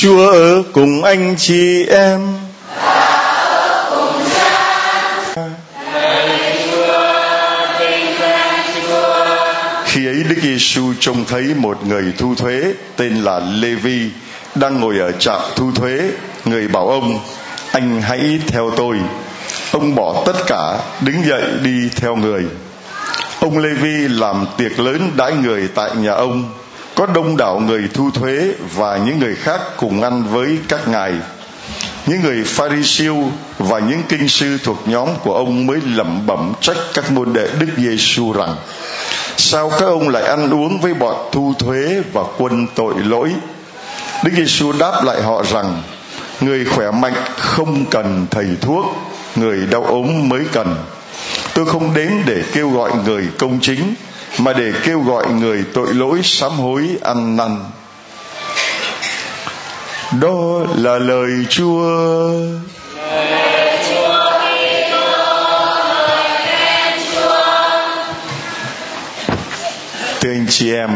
Chúa ở cùng anh chị em. Khi ấy Đức Giêsu trông thấy một người thu thuế tên là Lê-vi đang ngồi ở trạm thu thuế, người bảo ông: "Anh hãy theo tôi." Ông bỏ tất cả, đứng dậy đi theo người. Ông Lê-vi làm tiệc lớn đãi người tại nhà ông có đông đảo người thu thuế và những người khác cùng ăn với các ngài. Những người pharisêu và những kinh sư thuộc nhóm của ông mới lẩm bẩm trách các môn đệ Đức Giêsu rằng, sao các ông lại ăn uống với bọn thu thuế và quân tội lỗi? Đức Giêsu đáp lại họ rằng, người khỏe mạnh không cần thầy thuốc, người đau ốm mới cần. Tôi không đến để kêu gọi người công chính mà để kêu gọi người tội lỗi sám hối ăn năn. Đó là lời chúa. Thưa anh chị em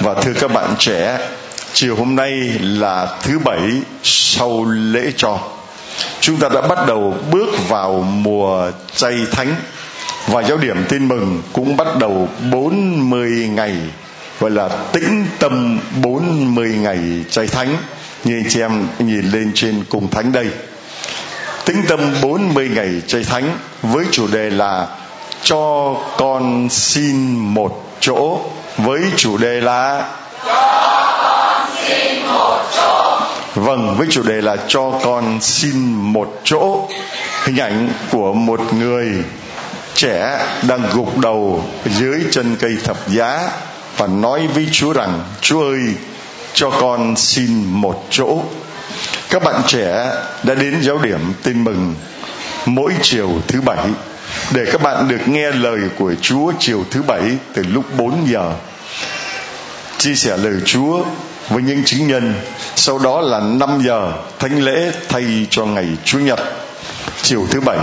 và thưa các bạn trẻ, chiều hôm nay là thứ bảy sau lễ cho. Chúng ta đã bắt đầu bước vào mùa chay thánh và giáo điểm tin mừng cũng bắt đầu 40 ngày, gọi là tĩnh tâm 40 ngày chay thánh, như anh chị em nhìn lên trên cùng thánh đây. Tĩnh tâm 40 ngày chay thánh với chủ đề là cho con xin một chỗ, với chủ đề là cho con xin một chỗ vâng với chủ đề là cho con xin một chỗ. Hình ảnh của một người trẻ đang gục đầu dưới chân cây thập giá và nói với Chúa rằng, Chúa ơi, cho con xin một chỗ. Các bạn trẻ đã đến giáo điểm tin mừng mỗi chiều thứ bảy để các bạn được nghe lời của Chúa chiều thứ bảy từ lúc 4 giờ. Chia sẻ lời Chúa với những chứng nhân, sau đó là 5 giờ thánh lễ thay cho ngày Chúa Nhật, chiều thứ bảy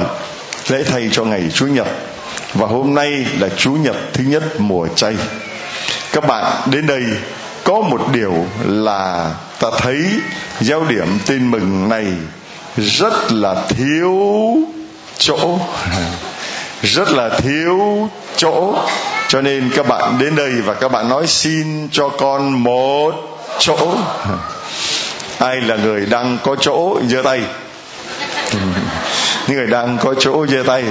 lễ thay cho ngày Chúa Nhật. Và hôm nay là Chúa Nhật thứ nhất mùa chay. Các bạn, đến đây có một điều là ta thấy giao điểm tin mừng này rất là thiếu chỗ. Rất là thiếu chỗ. Cho nên các bạn đến đây và các bạn nói xin cho con một chỗ. Ai là người đang có chỗ, giơ tay. người đang có chỗ giơ tay.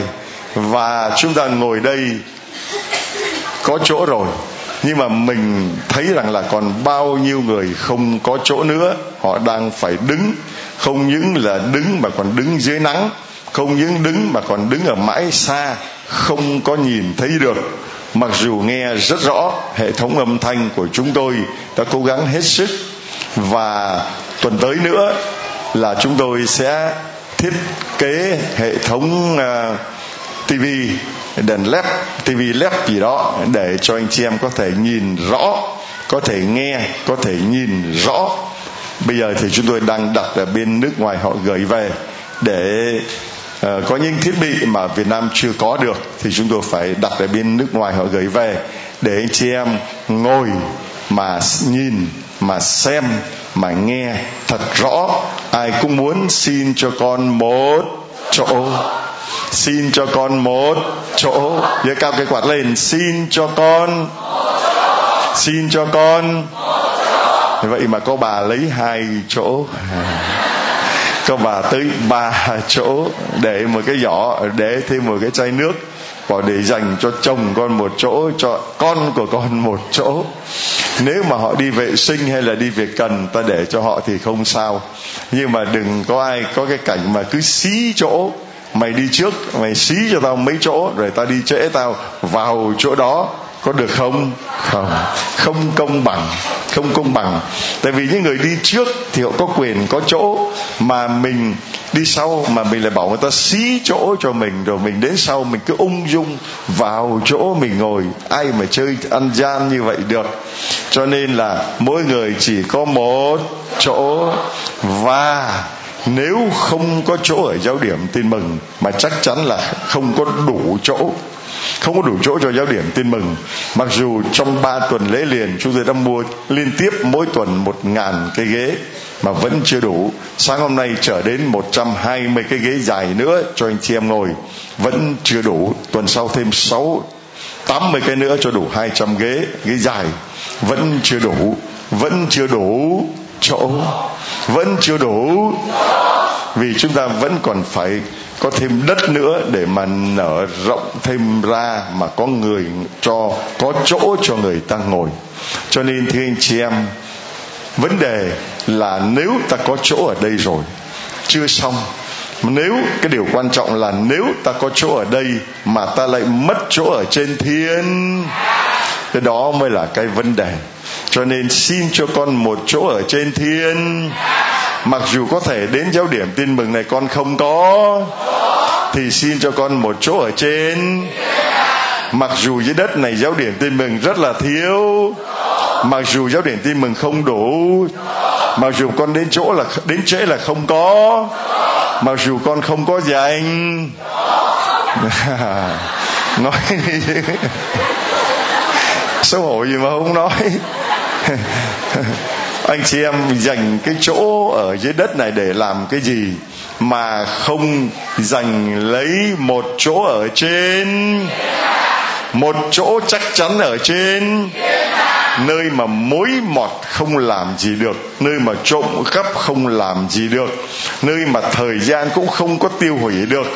Và chúng ta ngồi đây có chỗ rồi. Nhưng mà mình thấy rằng là còn bao nhiêu người không có chỗ nữa. Họ đang phải đứng. Không những là đứng mà còn đứng dưới nắng. Không những đứng mà còn đứng ở mãi xa. Không có nhìn thấy được. Mặc dù nghe rất rõ, hệ thống âm thanh của chúng tôi đã cố gắng hết sức. Và tuần tới nữa là chúng tôi sẽ thiết kế hệ thống à, uh, TV đèn led TV led gì đó để cho anh chị em có thể nhìn rõ có thể nghe có thể nhìn rõ. Bây giờ thì chúng tôi đang đặt ở bên nước ngoài họ gửi về để uh, có những thiết bị mà Việt Nam chưa có được thì chúng tôi phải đặt ở bên nước ngoài họ gửi về để anh chị em ngồi mà nhìn mà xem, mà nghe thật rõ. Ai cũng muốn xin cho con một chỗ. Xin cho con một chỗ. Giơ cao cái quạt lên. Xin cho con xin cho con vậy mà có bà lấy hai chỗ. Có bà tới ba chỗ để một cái giỏ, để thêm một cái chai nước và để dành cho chồng con một chỗ, cho con của con một chỗ. Nếu mà họ đi vệ sinh hay là đi việc cần, ta để cho họ thì không sao. Nhưng mà đừng có ai có cái cảnh mà cứ xí chỗ. Mày đi trước, mày xí cho tao mấy chỗ, rồi tao đi trễ tao vào chỗ đó có được không? Không. Không công bằng. Không công bằng. Tại vì những người đi trước thì họ có quyền, có chỗ mà mình đi sau, mà mình lại bảo người ta xí chỗ cho mình, rồi mình đến sau, mình cứ ung dung vào chỗ mình ngồi. Ai mà chơi ăn gian như vậy được. Cho nên là mỗi người chỉ có một chỗ và nếu không có chỗ ở giáo điểm, tin mừng, mà chắc chắn là không có đủ chỗ không có đủ chỗ cho giáo điểm tin mừng. Mặc dù trong ba tuần lễ liền chúng tôi đã mua liên tiếp mỗi tuần một ngàn cái ghế, mà vẫn chưa đủ. Sáng hôm nay trở đến 120 cái ghế dài nữa cho anh chị em ngồi. Vẫn chưa đủ. Tuần sau thêm 6 80 cái nữa cho đủ 200 ghế ghế dài. Vẫn chưa đủ. Vẫn chưa đủ chỗ. Vẫn chưa đủ. Vì chúng ta vẫn còn phải có thêm đất nữa để mà nở rộng thêm ra mà có người cho, có chỗ cho người ta ngồi. Cho nên, thưa anh chị em, vấn đề là nếu ta có chỗ ở đây rồi, chưa xong. Nếu, cái điều quan trọng là nếu ta có chỗ ở đây mà ta lại mất chỗ ở trên thiên, cái đó mới là cái vấn đề. Cho nên xin cho con một chỗ ở trên thiên mặc dù có thể đến giáo điểm tin mừng này con không có, thì xin cho con một chỗ ở trên. Mặc dù dưới đất này giáo điểm tin mừng rất là thiếu, mặc dù giáo điểm tin mừng không đủ, mặc dù con đến chỗ là, đến trễ là không có, mặc dù con không có dành nói đi xấu hổ gì mà không nói. anh chị em dành cái chỗ ở dưới đất này để làm cái gì mà không dành lấy một chỗ ở trên? Một chỗ chắc chắn ở trên. Nơi mà mối mọt không làm gì được, nơi mà trộm cắp không làm gì được, nơi mà thời gian cũng không có tiêu hủy được.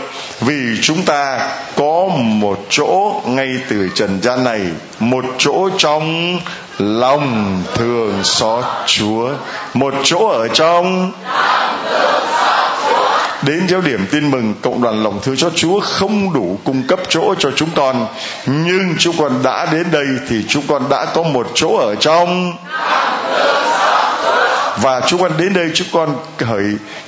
Vì chúng ta có một chỗ ngay từ trần gian này, một chỗ trong lòng thường xót chúa. Một chỗ ở trong đến giáo điểm tin mừng, cộng đoàn lòng thương cho Chúa không đủ cung cấp chỗ cho chúng con. Nhưng chúng con đã đến đây thì chúng con đã có một chỗ ở trong và chúng con đến đây chúng con cởi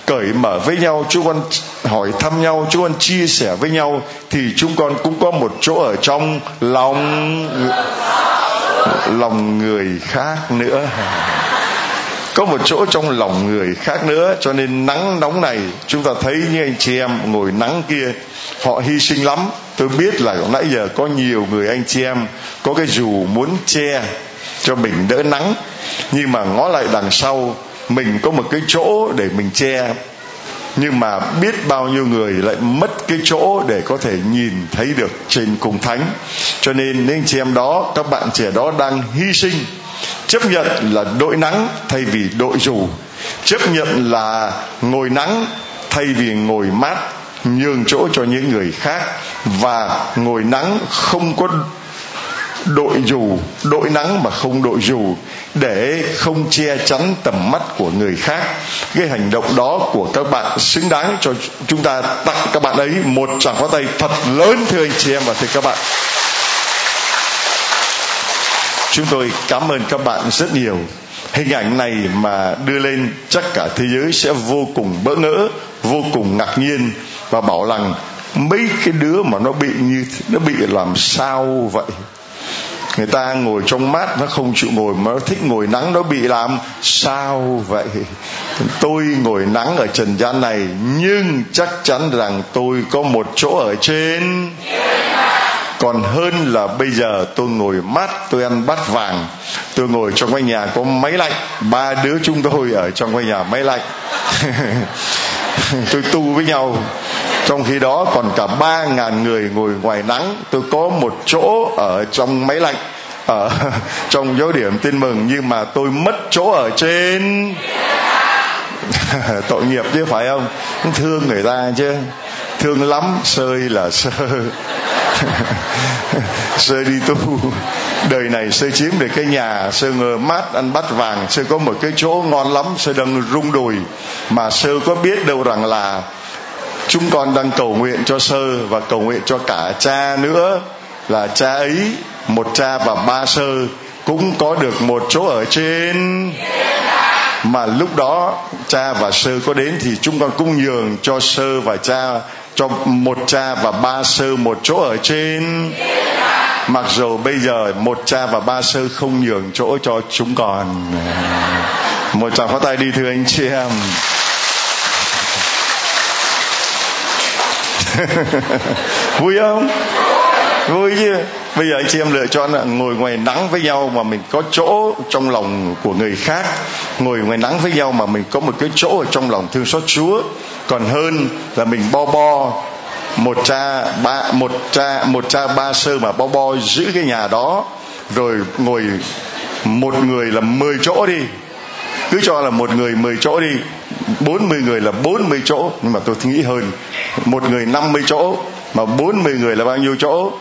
cởi mở với nhau, chúng con hỏi thăm nhau, chúng con chia sẻ với nhau thì chúng con cũng có một chỗ ở trong lòng lòng người khác nữa. Có một chỗ trong lòng người khác nữa, cho nên nắng nóng này, chúng ta thấy như anh chị em ngồi nắng kia, họ hy sinh lắm. Tôi biết là nãy giờ có nhiều người anh chị em có cái dù muốn che cho mình đỡ nắng, nhưng mà ngó lại đằng sau, mình có một cái chỗ để mình che nhưng mà biết bao nhiêu người lại mất cái chỗ để có thể nhìn thấy được trên cùng thánh. Cho nên anh chị em đó, các bạn trẻ đó đang hy sinh. Chấp nhận là đội nắng thay vì đội dù chấp nhận là ngồi nắng thay vì ngồi mát, nhường chỗ cho những người khác. Và ngồi nắng không có đội dù đội nắng mà không đội dù để không che chắn tầm mắt của người khác. Cái hành động đó của các bạn xứng đáng cho chúng ta. Tặng các bạn ấy một tràng pháo tay thật lớn, thưa anh chị em và thưa các bạn. Chúng tôi cảm ơn các bạn rất nhiều. Hình ảnh này mà đưa lên, chắc cả thế giới sẽ vô cùng bỡ ngỡ, vô cùng ngạc nhiên và bảo rằng mấy cái đứa mà nó bị như, nó bị làm sao vậy? Người ta ngồi trong mát, nó không chịu ngồi mà nó thích ngồi nắng, nó bị làm sao vậy? Tôi ngồi nắng ở trần gian này, nhưng chắc chắn rằng tôi có một chỗ ở trên. Còn hơn là bây giờ tôi ngồi mát, tôi ăn bát vàng. Tôi ngồi trong ngôi nhà có máy lạnh, ba đứa chúng tôi ở trong ngôi nhà máy lạnh. Tôi tu với nhau trong khi đó, còn cả ba ngàn người ngồi ngoài nắng, tôi có một chỗ ở trong máy lạnh, ở trong dấu điểm tin mừng, nhưng mà tôi mất chỗ ở trên. Tội nghiệp chứ, phải không? Thương người ta chứ. Thương lắm, sơi là sơ. Sơ đi tu. Đời này sơ chiếm được cái nhà sơ ngờ mát, ăn bát vàng sơ có một cái chỗ ngon lắm sơ đang rung đùi. Mà sơ có biết đâu rằng là chúng con đang cầu nguyện cho sơ và cầu nguyện cho cả cha nữa. Là cha ấy, một cha và ba sơ cũng có được một chỗ ở trên. Mà lúc đó, cha và sơ có đến thì chúng con cũng nhường cho sơ và cha, cho một cha và ba sơ một chỗ ở trên. Mặc dù bây giờ một cha và ba sơ không nhường chỗ cho chúng con. Một tràng pháo tay đi thưa anh chị em. vui không? Vui chứ. Bây giờ anh chị em lựa chọn là ngồi ngoài nắng với nhau mà mình có chỗ trong lòng của người khác. Ngồi ngoài nắng với nhau mà mình có một cái chỗ ở trong lòng thương xót chúa. Còn hơn là mình bo bo, một cha ba, một cha một cha ba sơ mà bo bo giữ cái nhà đó. Rồi ngồi một người là mười chỗ đi. Cứ cho là một người mười chỗ đi bốn mươi người là bốn mươi chỗ, nhưng mà tôi nghĩ hơn. Một người năm mươi chỗ, mà bốn mươi người là bao nhiêu chỗ?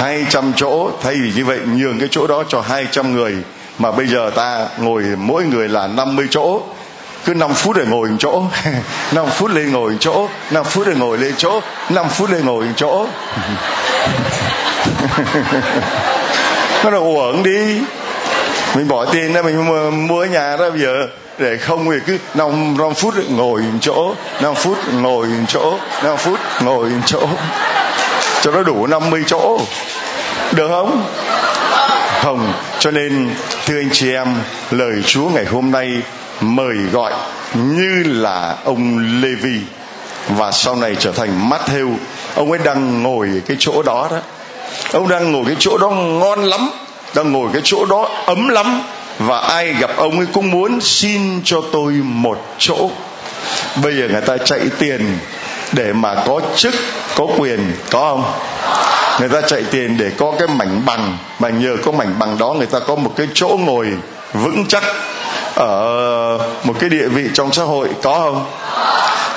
hai trăm chỗ. Thay vì như vậy, nhường cái chỗ đó cho hai trăm người. Mà bây giờ ta ngồi, mỗi người là năm mươi chỗ. Cứ 5 phút để ngồi một chỗ. 5 phút lên ngồi một chỗ. 5 phút để ngồi lên chỗ. 5 phút lên ngồi một chỗ. Nó là uổng đi mình bỏ tiền ra mình mua, nhà đó bây giờ. Để không thì cứ 5, 5 phút ngồi chỗ 5 phút ngồi chỗ 5 phút ngồi chỗ. Cho nó đủ 50 chỗ. Được không? Không. Cho nên thưa anh chị em lời chúa ngày hôm nay mời gọi như là ông Levi và sau này trở thành Matthew. Ông ấy đang ngồi cái chỗ đó đó. Ông đang ngồi cái chỗ đó ngon lắm đang ngồi cái chỗ đó ấm lắm. Và ai gặp ông ấy cũng muốn xin cho tôi một chỗ. Bây giờ người ta chạy tiền để mà có chức, có quyền, có không? Người ta chạy tiền để có cái mảnh bằng. Mà nhờ có mảnh bằng đó, người ta có một cái chỗ ngồi vững chắc ở một cái địa vị trong xã hội. Có không?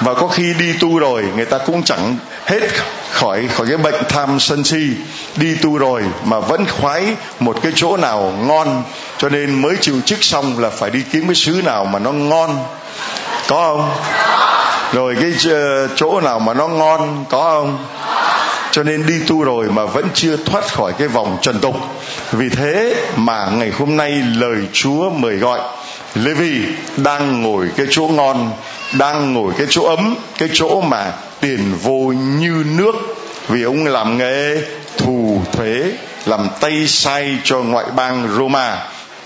Và có khi đi tu rồi, người ta cũng chẳng hết khỏi khỏi cái bệnh tham sân si, đi tu rồi mà vẫn khoái một cái chỗ nào ngon. Cho nên mới chịu chức xong là phải đi kiếm cái xứ nào mà nó ngon. Có không? Rồi cái ờ, chỗ nào mà nó ngon, có không? Cho nên đi tu rồi mà vẫn chưa thoát khỏi cái vòng trần tục. Vì thế mà ngày hôm nay lời chúa mời gọi Levi đang ngồi cái chỗ ngon đang ngồi cái chỗ ấm, cái chỗ mà tiền vô như nước. Vì ông làm nghề thù thuế, làm tay sai cho ngoại bang Roma,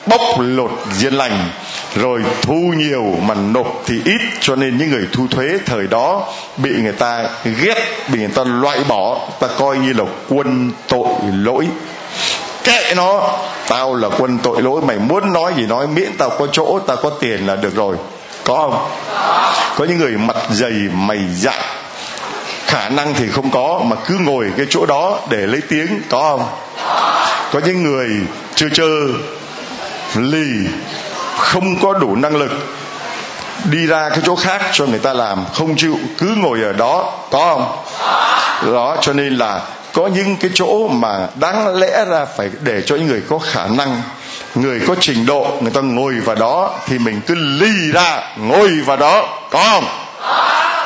bóc lột dân lành, rồi thu nhiều mà nộp thì ít. Cho nên những người thu thuế thời đó bị người ta ghét, bị người ta loại bỏ, ta coi như là quân tội lỗi. Kệ nó, tao là quân tội lỗi, mày muốn nói gì nói miễn tao có chỗ, tao có tiền là được rồi có không? Có những người mặt dày, mày dạn khả năng thì không có, mà cứ ngồi cái chỗ đó để lấy tiếng, có không? Có những người chưa chơ lì, không có đủ năng lực đi ra cái chỗ khác cho người ta làm, không chịu, cứ ngồi ở đó, có không? Đó, cho nên là có những cái chỗ mà đáng lẽ ra phải để cho những người có khả năng người có trình độ người ta ngồi vào đó thì mình cứ lì ra ngồi vào đó có không?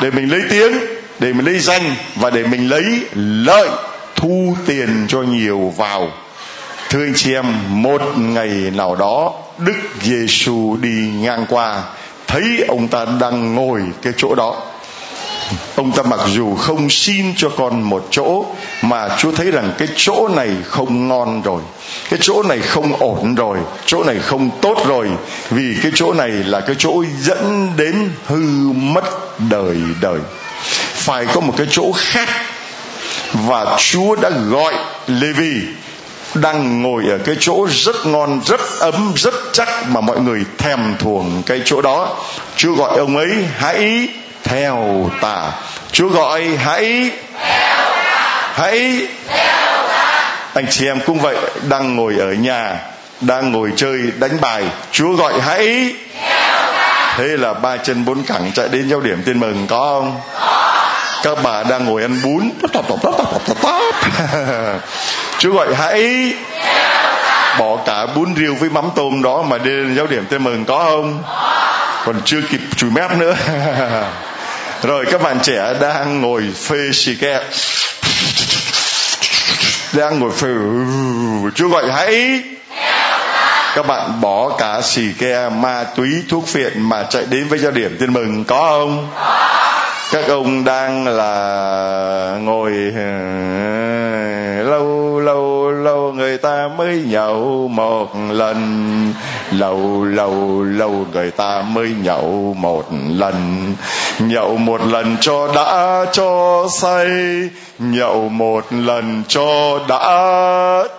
Để mình lấy tiếng để mình lấy danh và để mình lấy lợi thu tiền cho nhiều vào. Thưa anh chị em một ngày nào đó đức giêsu đi ngang qua thấy ông ta đang ngồi cái chỗ đó ông ta mặc dù không xin cho con một chỗ, mà chúa thấy rằng cái chỗ này không ngon rồi, cái chỗ này không ổn rồi, chỗ này không tốt rồi, vì cái chỗ này là cái chỗ dẫn đến hư mất đời đời. Phải có một cái chỗ khác, và chúa đã gọi levi đang ngồi ở cái chỗ rất ngon, rất ấm, rất chắc mà mọi người thèm thuồng cái chỗ đó. Chúa gọi ông ấy, hãy theo ta. Chúa gọi hãy hãy anh chị em cũng vậy, đang ngồi ở nhà, đang ngồi chơi, đánh bài, chúa gọi hãy thế là ba chân bốn cẳng chạy đến giao điểm tin mừng, có không? Các bà đang ngồi ăn bún. Chúa gọi hãy bỏ cả bún riêu với mắm tôm đó mà đi lên giáo điểm tin mừng, có không? Còn chưa kịp chùi mép nữa. rồi, các bạn trẻ đang ngồi phê xì ke. Đang ngồi phê, chúa gọi hãy. Các bạn bỏ cả xì ke, ma túy, thuốc phiện mà chạy đến với gia điểm tin mừng có không? Các ông đang là ngồi ờ, lâu lâu lâu người ta mới nhậu một lần. Lâu lâu lâu người ta mới nhậu một lần. Nhậu một lần cho đã, cho say. Nhậu một lần cho đã,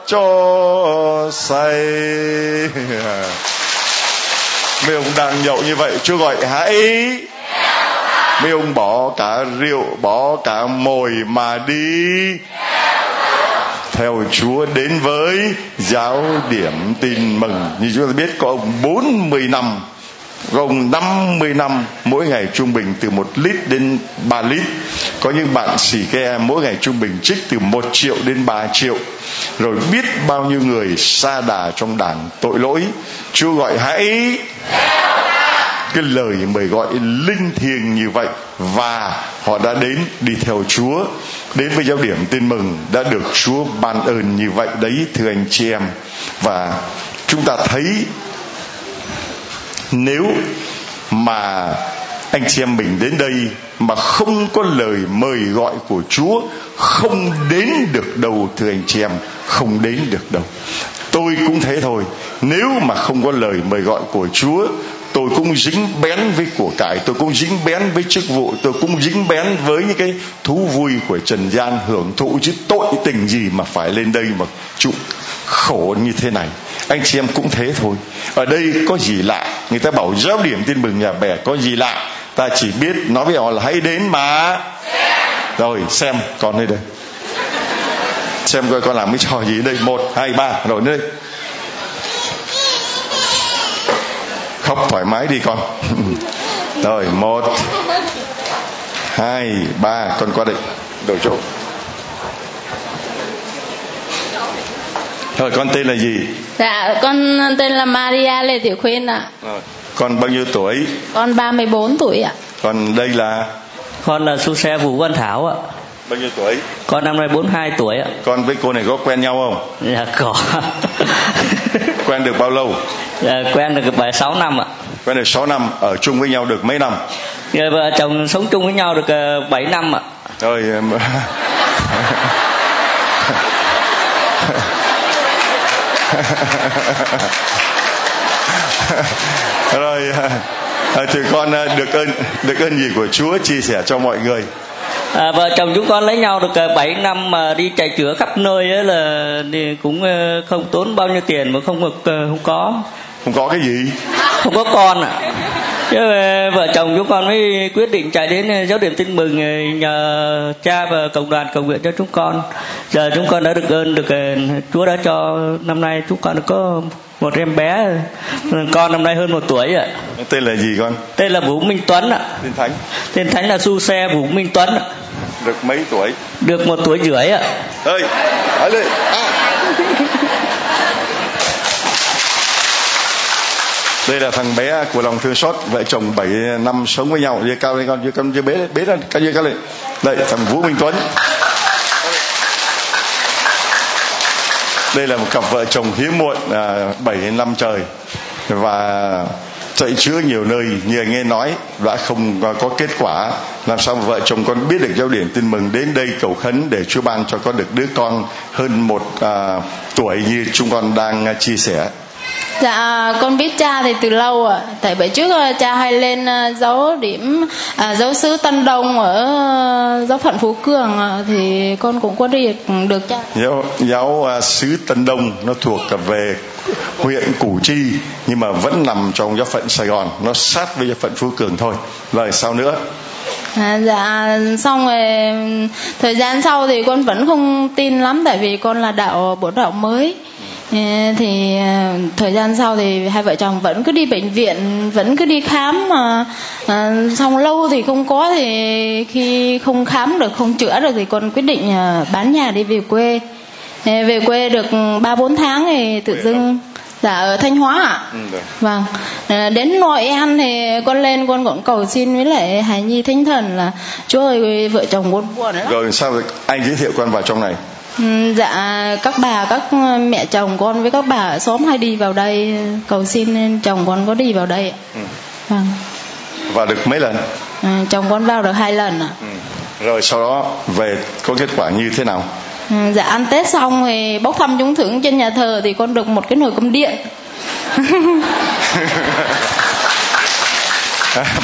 cho say. Mấy ông đang nhậu như vậy chúa gọi hãy mấy ông bỏ cả rượu, bỏ cả mồi mà đi. Theo Chúa đến với giáo điểm tin mừng. Như chúng ta biết, có ông 40 năm gồm 50 năm mỗi ngày trung bình từ 1 lít đến 3 lít. Có những bạn xỉ ke, mỗi ngày trung bình trích từ 1 triệu đến 3 triệu. Rồi biết bao nhiêu người xa đà trong đảng tội lỗi. Chúa gọi hãy cái lời mời gọi linh thiêng như vậy và họ đã đến đi theo Chúa. Đến với giáo điểm tin mừng đã được Chúa ban ơn như vậy đấy, thưa anh chị em. Và chúng ta thấy nếu mà anh chị em mình đến đây mà không có lời mời gọi của Chúa, không đến được đâu, thưa anh chị em, không đến được đâu. Tôi cũng thế thôi. Nếu mà không có lời mời gọi của Chúa tôi cũng dính bén với của cải, tôi cũng dính bén với chức vụ, tôi cũng dính bén với những cái thú vui của trần gian hưởng thụ. Chứ tội tình gì mà phải lên đây mà chịu khổ như thế này? Anh chị em cũng thế thôi. Ở đây có gì lạ? Người ta bảo giáo điểm tin mừng nhà bè, có gì lạ? Ta chỉ biết nói với họ là hãy đến mà. Rồi, xem con đây đây. Xem coi con làm cái trò gì đây. Một, hai, ba, rồi đây. Khóc thoải mái đi con rồi một hai ba con qua đây đổi chỗ rồi con tên là gì Dạ, con tên là Maria Lê Tiểu Khuyên ạ. Rồi. con bao nhiêu tuổi Con 34 tuổi ạ. còn đây là Con là su xe Vũ Văn Thảo ạ. bao nhiêu tuổi Con năm nay 42 tuổi ạ. con với cô này có quen nhau không Dạ có. quen được bao lâu quen được 7 6 năm ạ. quen được 6 năm ở chung với nhau được mấy năm Dạ, vợ chồng sống chung với nhau được ờ, 7 năm ạ. rồi em- rồi à, thì con à, được ơn được ơn gì của Chúa chia sẻ cho mọi người À, vợ chồng chúng con lấy nhau được ờ, 7 năm mà đi chạy chữa khắp nơi ấy là cũng ờ, không tốn bao nhiêu tiền mà không được ờ, không có không có cái gì. Không có con ạ Chứ ờ, vợ chồng chúng con mới quyết định chạy đến ờ, giáo điểm tin mừng ờ, nhờ cha và cộng đoàn cầu nguyện cho chúng con. Giờ chúng con đã được ơn được Chúa đã cho năm nay chúng con đã có một em bé con năm nay hơn một tuổi ạ. Tên là gì con? Tên là Vũ Minh Tuấn ạ. Tên thánh. Tên thánh là Su Xe Vũ Minh Tuấn ạ. được mấy tuổi? Được một tuổi rưỡi ạ. Ơi hỏi lên à. Đây là thằng bé của lòng thương xót vợ chồng 7 năm sống với nhau. Dưa cao lên con dưa cao dưa bế bế lên cao dưa cao lên. Đây thằng Vũ Minh Tuấn. Đây là một cặp vợ chồng hiếm muộn à, 7 năm trời. Và chạy chữa nhiều nơi như anh nghe nói đã không có kết quả. Làm sao mà vợ chồng con biết được giáo điểm tin mừng đến đây cầu khấn để Chúa ban cho con được đứa con hơn một à, tuổi như chúng con đang à, chia sẻ. Dạ, con biết cha thì từ lâu ạ. Tại bởi trước ờ, cha hay lên ờ, giáo điểm à, giáo sứ Tân Đông ở giáo phận Phú Cường ạ, thì con cũng có đi được cha. giáo giáo à, xứ Tân Đông nó thuộc về huyện Củ Chi nhưng mà vẫn nằm trong giáo phận Sài Gòn. Nó sát với giáo phận Phú Cường thôi. Rồi sau nữa? À, dạ xong rồi thời gian sau thì con vẫn không tin lắm tại vì con là đạo bổn đạo mới thì ờ, thời gian sau thì hai vợ chồng vẫn cứ đi bệnh viện vẫn cứ đi khám mà à, xong lâu thì không có thì khi không khám được không chữa được thì con quyết định ờ, bán nhà đi về quê. Ờ, về quê được ba bốn tháng thì tự dưng dạ ở thanh hóa ạ. Ừ. Vâng, à, đến Nội An thì con lên con cũng cầu xin với lại Hải Nhi Thánh Thần là Chúa ơi vợ chồng con buồn lắm. rồi sao anh giới thiệu con vào trong này Dạ các bà các mẹ chồng con với các bà ở xóm hay đi vào đây cầu xin chồng con có đi vào đây ạ. Ừ. Vâng, và được mấy lần à, chồng con vào được hai lần ạ. Ừ. rồi sau đó về có kết quả như thế nào Ừ, Dạ ăn Tết xong thì bốc thăm trúng thưởng trên nhà thờ thì con được một cái nồi cơm điện.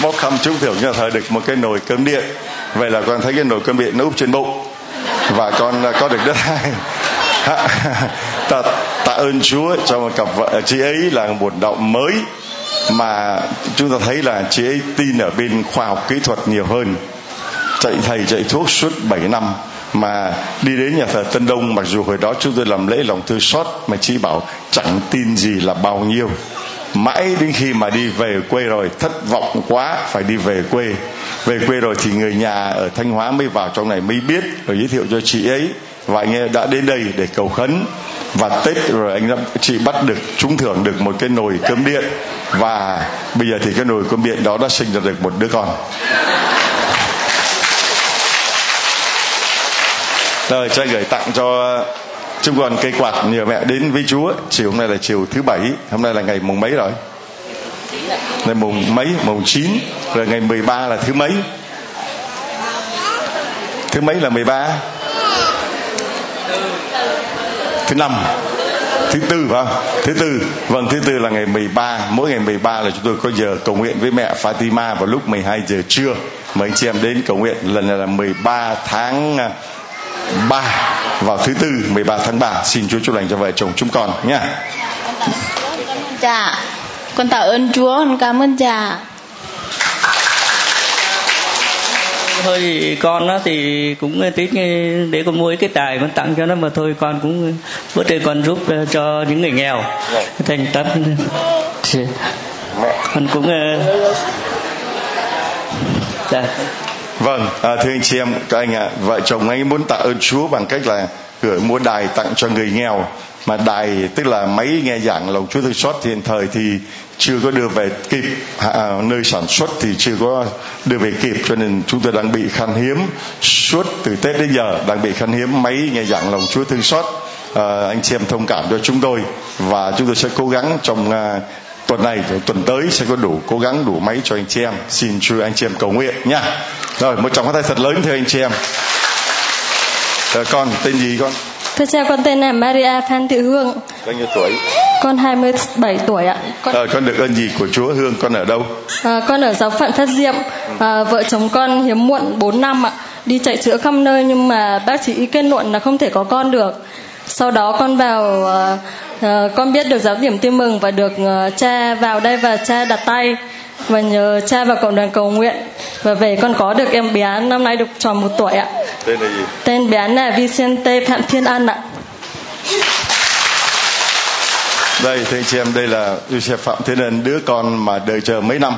bốc thăm trúng thưởng cho thời được một cái nồi cơm điện vậy là con thấy cái nồi cơm điện nó úp trên bụng và con có được đất hai. Tạ, tạ ơn Chúa cho một cặp vợ chị ấy là một động mới mà chúng ta thấy là chị ấy tin ở bên khoa học kỹ thuật nhiều hơn. Chạy thầy chạy thuốc suốt 7 năm mà đi đến nhà thờ Tân Đông mặc dù hồi đó chúng tôi làm lễ lòng thương xót mà chị bảo chẳng tin gì là bao nhiêu. Mãi đến khi mà đi về quê rồi thất vọng quá phải đi về quê về quê rồi thì người nhà ở thanh hóa mới vào trong này mới biết rồi giới thiệu cho chị ấy. Và anh ấy đã đến đây để cầu khấn. Và tết rồi anh đã chị bắt được, trúng thưởng được một cái nồi cơm điện. Và bây giờ thì cái nồi cơm điện đó đã sinh ra được một đứa con. Rồi, cho gửi tặng cho chúng con cây quạt, nhờ mẹ đến với Chúa. Chiều hôm nay là chiều thứ bảy, hôm nay là ngày mùng mấy rồi? Ngày mùng mấy? Mùng 9 rồi ngày 13 là thứ mấy? Thứ mấy là 13 thứ năm. Thứ tư phải không? Thứ tư. Vâng thứ tư là ngày 13 mỗi ngày 13 là chúng tôi có giờ cầu nguyện với mẹ Fatima vào lúc 12 giờ trưa. Mời anh chị em đến cầu nguyện. Lần này là 13 tháng à, 3 vào thứ tư 13 tháng 3 xin Chúa chúc lành cho vợ chồng chúng con nhé. dạ con tạ ơn Chúa con cảm ơn cha. Thôi thì con nó thì cũng tính để con mua cái tài con tặng cho nó mà thôi con cũng bữa đây con giúp cho những người nghèo. Thành tâm. Con cũng dạ. vâng à, thưa anh chị em các anh ạ à, vợ chồng anh muốn tạ ơn Chúa bằng cách là gửi mua đài tặng cho người nghèo mà đài tức là máy nghe giảng lầu Chúa thương xót hiện thời thì chưa có đưa về kịp. À, nơi sản xuất thì chưa có đưa về kịp cho nên chúng tôi đang bị khan hiếm. Suốt từ Tết đến giờ đang bị khan hiếm máy nghe giảng lòng Chúa thương xót à, anh chị em thông cảm cho chúng tôi. Và chúng tôi sẽ cố gắng trong à, tuần này tuần tới sẽ có đủ cố gắng đủ máy cho anh chị em. Xin Chúa anh chị em cầu nguyện nha. Rồi một trọng tay thật lớn thưa anh chị em. À, con tên gì con? Thưa cha, con tên là Maria Phan Thị Hương. Bao nhiêu tuổi? Con 27 tuổi ạ. Con... À, con được ơn gì của Chúa Hương? Con ở đâu? À, con ở giáo phận Phát Diệm. À, vợ chồng con hiếm muộn 4 năm ạ. Đi chạy chữa khắp nơi nhưng mà bác sĩ kết luận là không thể có con được. Sau đó con vào à, à, con biết được giáo điểm tin mừng và được à, cha vào đây và cha đặt tay và nhờ cha và cộng đoàn cầu nguyện và về con có được em bé năm nay được tròn một tuổi ạ. Tên là gì? Tên bé là Vicente Phạm Thiên An ạ. Đây thưa chị em đây là Joseph Phạm Thiên Ân đứa con mà đợi chờ mấy năm?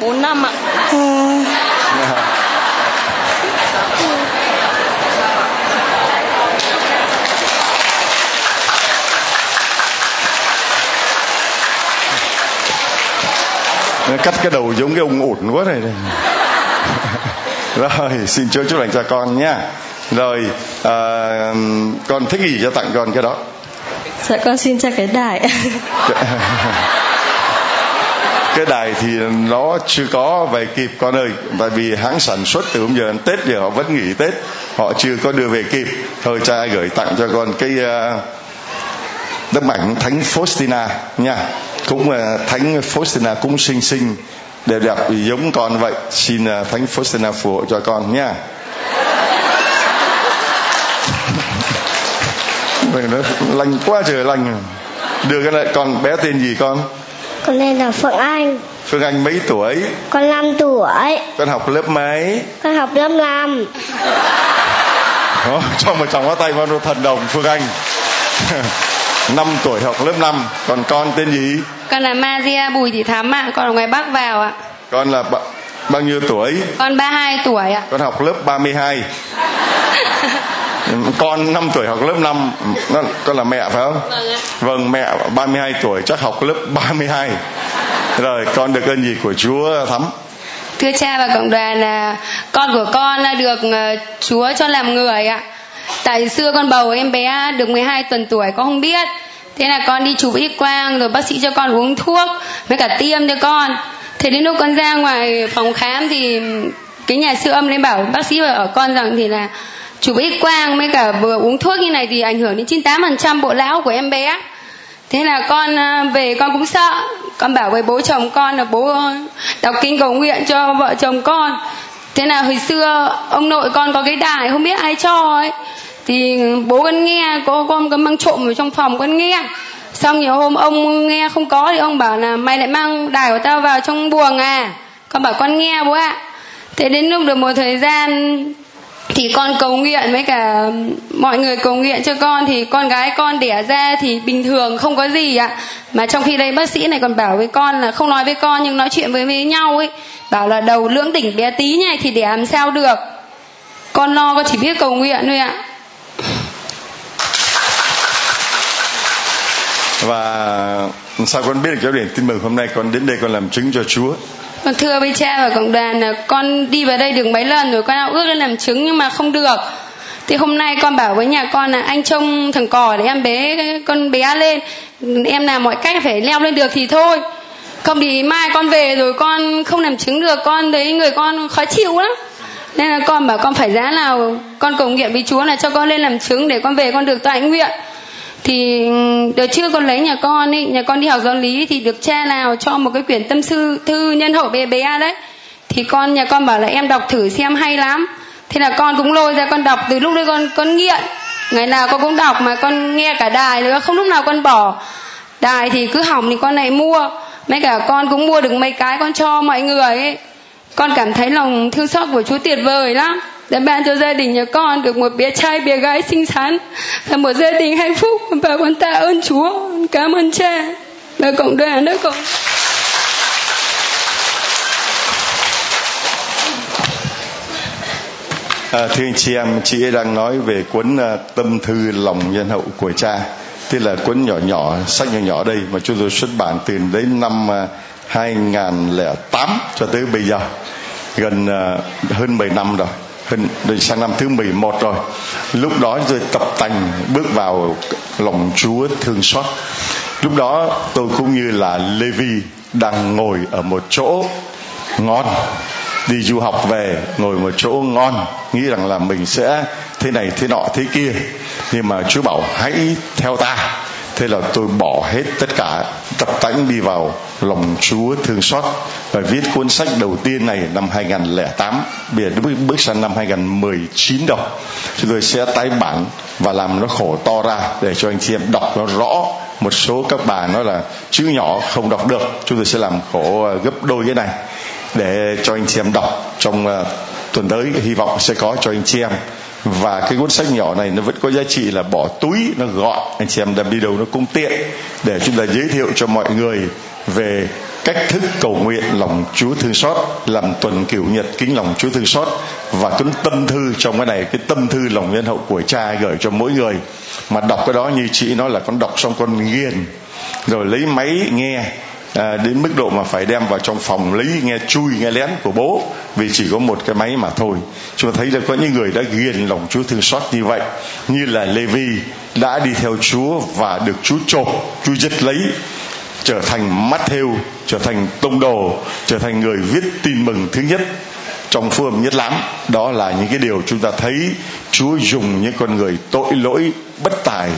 Bốn năm ạ. Ừ. cắt cái đầu giống cái ông ổn quá này rồi xin chúa chúc lành cho con nhé rồi à, con thích gì cho tặng con cái đó? Dạ con xin cho cái đài. Cái đài thì nó chưa có về kịp con ơi tại vì hãng sản xuất từ hôm giờ đến tết giờ họ vẫn nghỉ tết họ chưa có đưa về kịp. Thôi cha gửi tặng cho con cái uh, tấm ảnh thánh Faustina nha cũng uh, thánh Faustina cũng xinh xinh đẹp đẹp giống con vậy. Xin uh, thánh Faustina phù hộ cho con nha nó lành quá trời lành. Đưa cái này con bé tên gì con? Con tên là Phượng Anh. Phương Anh mấy tuổi? Con 5 tuổi. Con học lớp mấy? Con học lớp 5 Đó, cho một chồng có tay vào thần đồng Phương Anh 5 tuổi học lớp 5 Còn con tên gì? Con là Maria Bùi Thị Thắm ạ Con ở ngoài Bắc vào ạ Con là b- bao nhiêu tuổi? Con 32 tuổi ạ Con học lớp 32 con 5 tuổi học lớp 5 con là mẹ phải không? Vâng ạ. Vâng mẹ 32 tuổi chắc học lớp 32 Rồi con được ơn gì của Chúa Thắm? Thưa cha và cộng đoàn là con của con là được ờ, Chúa cho làm người ạ. Tại xưa con bầu em bé được 12 tuần tuổi, con không biết. Thế là con đi chụp x quang rồi bác sĩ cho con uống thuốc với cả tiêm cho con. Thế đến lúc con ra ngoài phòng khám thì cái nhà siêu âm lên bảo bác sĩ bảo ở con rằng thì là chụp x quang với cả vừa uống thuốc như này thì ảnh hưởng đến 98% bộ não của em bé thế là con ờ, về con cũng sợ con bảo với bố chồng con là bố đọc kinh cầu nguyện cho vợ chồng con thế là hồi xưa ông nội con có cái đài không biết ai cho ấy. Thì bố con nghe có con có mang trộm vào trong phòng con nghe. Xong nhiều hôm ông nghe không có thì ông bảo là mày lại mang đài của tao vào trong buồng à. Con bảo con nghe bố ạ. Thế đến lúc được một thời gian thì con cầu nguyện với cả mọi người cầu nguyện cho con. Thì con gái con đẻ ra thì bình thường không có gì ạ. Mà trong khi đây bác sĩ này còn bảo với con là không nói với con nhưng nói chuyện với, với nhau ấy bảo là đầu lưỡng tỉnh bé tí này thì để làm sao được? Con lo con chỉ biết cầu nguyện thôi ạ. Và sao con biết được giáo điểm tin mừng hôm nay con đến đây con làm chứng cho Chúa? Con thưa với cha và cộng đoàn là con đi vào đây được mấy lần rồi con ao ước lên làm chứng nhưng mà không được. Thì hôm nay con bảo với nhà con là anh trông thằng cò để em bé con bé lên. Em làm mọi cách phải leo lên được thì thôi không thì mai, con về rồi con không làm chứng được, con thấy người con khó chịu lắm. Nên là con bảo con phải giá nào, con cầu nguyện với chúa là cho con lên làm chứng để con về con được tại nguyện. Thì ừ, đợt trước con lấy nhà con ấy nhà con đi học giáo lý thì được cha nào cho một cái quyển tâm sư, thư nhân hậu bé bé đấy. Thì con, nhà con bảo là em đọc thử xem hay lắm. Thế là con cũng lôi ra con đọc từ lúc đấy con con nghiện. Ngày nào con cũng đọc mà con nghe cả đài nữa, không lúc nào con bỏ. Đài thì cứ hỏng thì con này mua mấy cả con cũng mua được mấy cái con cho mọi người ấy. Con cảm thấy lòng thương xót của chúa tuyệt vời lắm. Đã ban cho gia đình nhà con được một bé trai bé gái xinh xắn là một gia đình hạnh phúc. Và con tạ ơn chúa. Cảm ơn cha. Và cộng đoàn đó con À, thưa anh chị em, chị ấy đang nói về cuốn uh, tâm thư lòng nhân hậu của cha. Tức là cuốn nhỏ nhỏ, sách nhỏ nhỏ đây mà chúng tôi xuất bản từ đến năm à, 2008 cho tới bây giờ. Gần uh, hơn 10 năm rồi hơn sang năm thứ 11 rồi. Lúc đó tôi tập tành bước vào lòng Chúa thương xót. Lúc đó tôi cũng như là Levi đang ngồi ở một chỗ ngon đi du học về ngồi một chỗ ngon nghĩ rằng là mình sẽ thế này thế nọ thế kia nhưng mà Chúa bảo hãy theo ta. Thế là tôi bỏ hết tất cả tập tánh đi vào lòng Chúa thương xót và viết cuốn sách đầu tiên này năm 2008 bây giờ bước, bước sang năm 2019 rồi chúng tôi sẽ tái bản và làm nó khổ to ra để cho anh chị em đọc nó rõ. Một số các bà nói là chữ nhỏ không đọc được chúng tôi sẽ làm khổ ờ, gấp đôi cái này. Để cho anh chị em đọc trong ờ, tuần tới hy vọng sẽ có cho anh chị em và cái cuốn sách nhỏ này nó vẫn có giá trị là bỏ túi, nó gọn. Anh chị em đem đi đâu nó cũng tiện. Để chúng ta giới thiệu cho mọi người về cách thức cầu nguyện lòng Chúa thương xót, làm tuần kiểu nhật kính lòng Chúa thương xót và cuốn tâm thư trong cái này, cái tâm thư lòng nhân hậu của cha gửi cho mỗi người. Mà đọc cái đó như chị nói là con đọc xong con nghiền, rồi lấy máy nghe à, đến mức độ mà phải đem vào trong phòng lấy nghe chui nghe lén của bố vì chỉ có một cái máy mà thôi. Chúng ta thấy là có những người đã ghiền lòng Chúa thương xót như vậy như là Levi đã đi theo Chúa và được Chúa chộp Chúa giật lấy trở thành mắt theo trở thành tông đồ trở thành người viết tin mừng thứ nhất trong phương nhất lắm đó là những cái điều chúng ta thấy Chúa dùng những con người tội lỗi bất tài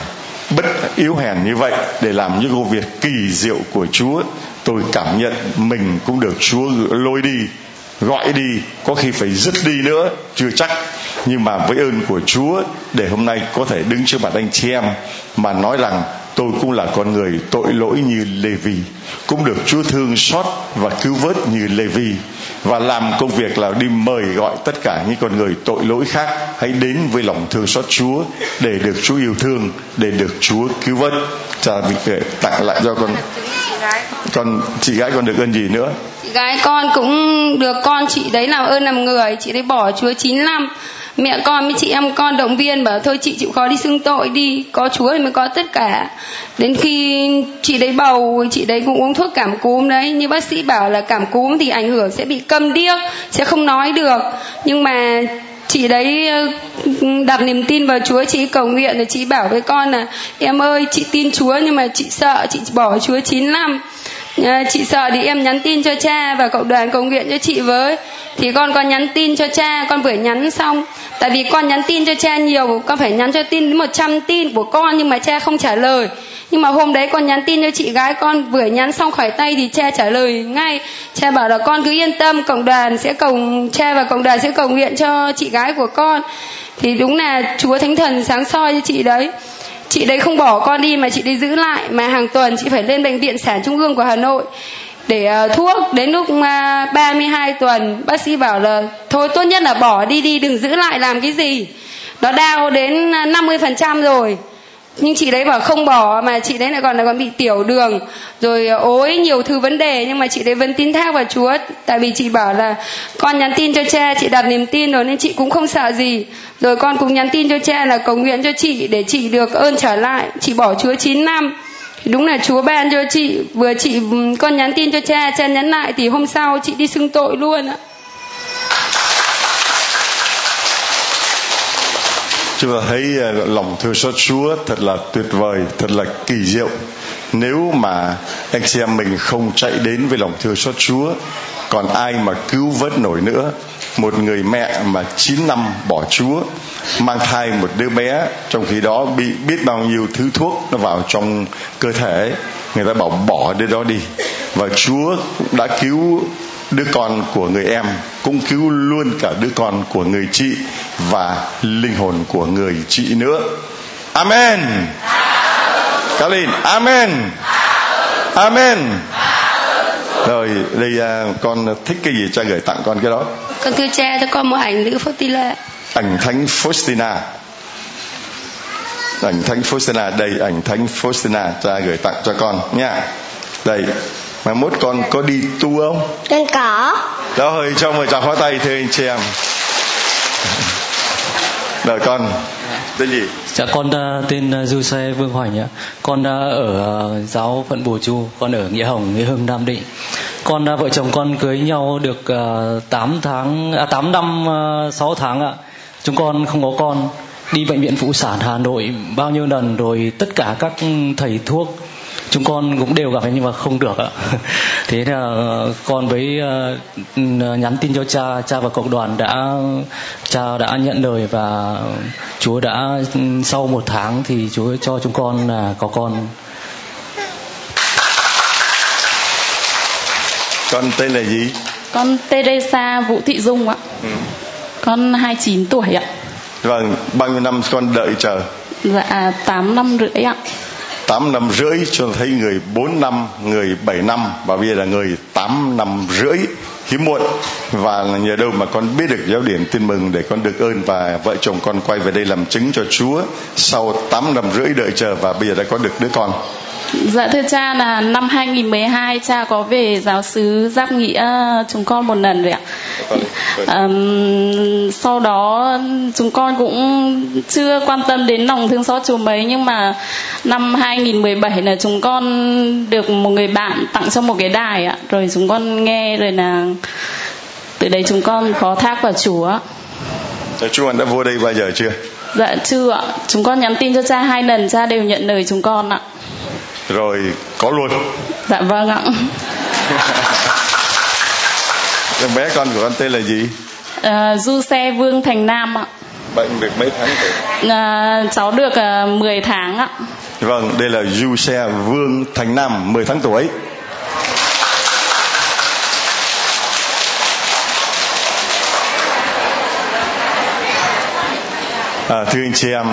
bất yếu hèn như vậy để làm những công việc kỳ diệu của Chúa, tôi cảm nhận mình cũng được Chúa lôi đi, gọi đi, có khi phải dứt đi nữa, chưa chắc. Nhưng mà với ơn của Chúa, để hôm nay có thể đứng trước mặt anh chị em mà nói rằng tôi cũng là con người tội lỗi như Lê Vi cũng được Chúa thương xót và cứu vớt như Lê Vi và làm công việc là đi mời gọi tất cả những con người tội lỗi khác hãy đến với lòng thương xót Chúa để được Chúa yêu thương, để được Chúa cứu vớt. Cha việc tặng lại cho con. Con, chị gái con được ơn gì nữa? Chị gái con cũng được con, chị đấy làm ơn làm người, chị đấy bỏ Chúa 9 năm mẹ con với chị em con động viên bảo thôi chị chịu khó đi xưng tội đi, có chúa thì mới có tất cả. Đến khi chị đấy bầu, chị đấy cũng uống thuốc cảm cúm đấy. Như bác sĩ bảo là cảm cúm thì ảnh hưởng sẽ bị câm điếc, sẽ không nói được. Nhưng mà chị đấy ừ, đặt niềm tin vào Chúa, chị cầu nguyện rồi chị bảo với con là, em ơi, chị tin Chúa nhưng mà chị sợ, chị bỏ Chúa 9 năm. À, chị sợ thì em nhắn tin cho cha và cộng đoàn cầu nguyện cho chị với. Thì con có nhắn tin cho cha con vừa nhắn xong. Tại vì con nhắn tin cho cha nhiều con phải nhắn cho tin đến 100 tin của con nhưng mà cha không trả lời. Nhưng mà hôm đấy con nhắn tin cho chị gái con vừa nhắn xong khỏi tay thì cha trả lời ngay. Cha bảo là con cứ yên tâm cộng đoàn sẽ cầu cha và cộng đoàn sẽ cầu nguyện cho chị gái của con. Thì đúng là chúa thánh thần sáng soi cho chị đấy chị đấy không bỏ con đi mà chị đấy giữ lại. Mà hàng tuần chị phải lên bệnh viện sản trung ương của hà nội để uh, thuốc. Đến lúc ờ, uh, 32 tuần bác sĩ bảo là thôi tốt nhất là bỏ đi đi đừng giữ lại làm cái gì. Nó đau đến ờ, 50 phần trăm rồi nhưng chị đấy bảo không bỏ, mà chị đấy lại còn là còn bị tiểu đường. Rồi ờ, ối, nhiều thứ vấn đề, nhưng mà chị đấy vẫn tin thác vào chúa. Tại vì chị bảo là, con nhắn tin cho cha, chị đặt niềm tin rồi nên chị cũng không sợ gì. Rồi con cũng nhắn tin cho cha là cầu nguyện cho chị để chị được ơn trở lại. Chị bỏ chúa 9 năm. Đúng là chúa ban cho chị. Vừa chị con nhắn tin cho cha cha nhắn lại thì hôm sau chị đi xưng tội luôn ạ. Chúng ta thấy ờ, lòng thương xót Chúa thật là tuyệt vời, thật là kỳ diệu. Nếu mà anh chị em mình không chạy đến với lòng thương xót Chúa, còn ai mà cứu vớt nổi nữa? Một người mẹ mà 9 năm bỏ Chúa, mang thai một đứa bé, trong khi đó bị biết bao nhiêu thứ thuốc nó vào trong cơ thể, người ta bảo bỏ đứa đó đi. Và Chúa cũng đã cứu đứa con của người em cũng cứu luôn cả đứa con của người chị và linh hồn của người chị nữa. Amen. Kalin amen. Amen. Rồi đây à, con thích cái gì? Cha gửi tặng con cái đó. Con thưa cha cho con một ảnh nữ Faustila ảnh thánh Faustina. Ảnh thánh Faustina. Đây ảnh thánh Faustina. Cha gửi tặng cho con nha. Đây mà mốt con có đi tu không? Con có. Hơi cho một tràng pháo tay thưa anh chị em đời con. Tên gì? Dạ con uh, tên uh, du xe vương hoành ạ. Con uh, ở uh, giáo phận bồ chu con ở nghĩa hồng nghĩa hưng nam định. Con uh, vợ chồng con cưới nhau được uh, 8 tháng à, 8 năm uh, 6 tháng ạ. Chúng con không có con. Đi bệnh viện phụ sản hà nội bao nhiêu lần rồi tất cả các thầy thuốc chúng con cũng đều gặp nhưng mà không được ạ. Thế là con với uh, nhắn tin cho cha cha và cộng đoàn đã cha đã nhận lời và chúa đã sau một tháng thì chúa cho chúng con là có con. Con tên là gì? Con Teresa Vũ Thị Dung ạ. Ừ. con 29 tuổi ạ. Vâng bao nhiêu năm con đợi chờ? Dạ 8 năm rưỡi ạ 8 năm rưỡi cho thấy người 4 năm, người 7 năm và bây giờ là người 8 năm rưỡi. Hiếm muộn. Và nhờ đâu mà con biết được giáo điển tin mừng để con được ơn và vợ chồng con quay về đây làm chứng cho Chúa sau 8 năm rưỡi đợi chờ và bây giờ đã có được đứa con. Dạ thưa cha là năm 2012 cha có về giáo sứ Giáp Nghĩa chúng con một lần rồi ạ. Um, sau đó chúng con cũng chưa quan tâm đến lòng thương xót Chúa mấy nhưng mà năm 2017 là chúng con được một người bạn tặng cho một cái đài ạ. Rồi chúng con nghe rồi là từ đấy chúng con có thác vào Chúa. Chúa đã vô đây bao giờ chưa? Dạ chưa ạ. Chúng con nhắn tin cho cha hai lần cha đều nhận lời chúng con ạ rồi có luôn. Dạ vâng ạ. Em bé con của con tên là gì? À, du xe vương thành nam ạ. Bệnh được mấy tháng rồi? À, cháu được à, 10 tháng ạ. Vâng đây là du xe vương thành nam 10 tháng tuổi. À, thưa anh chị em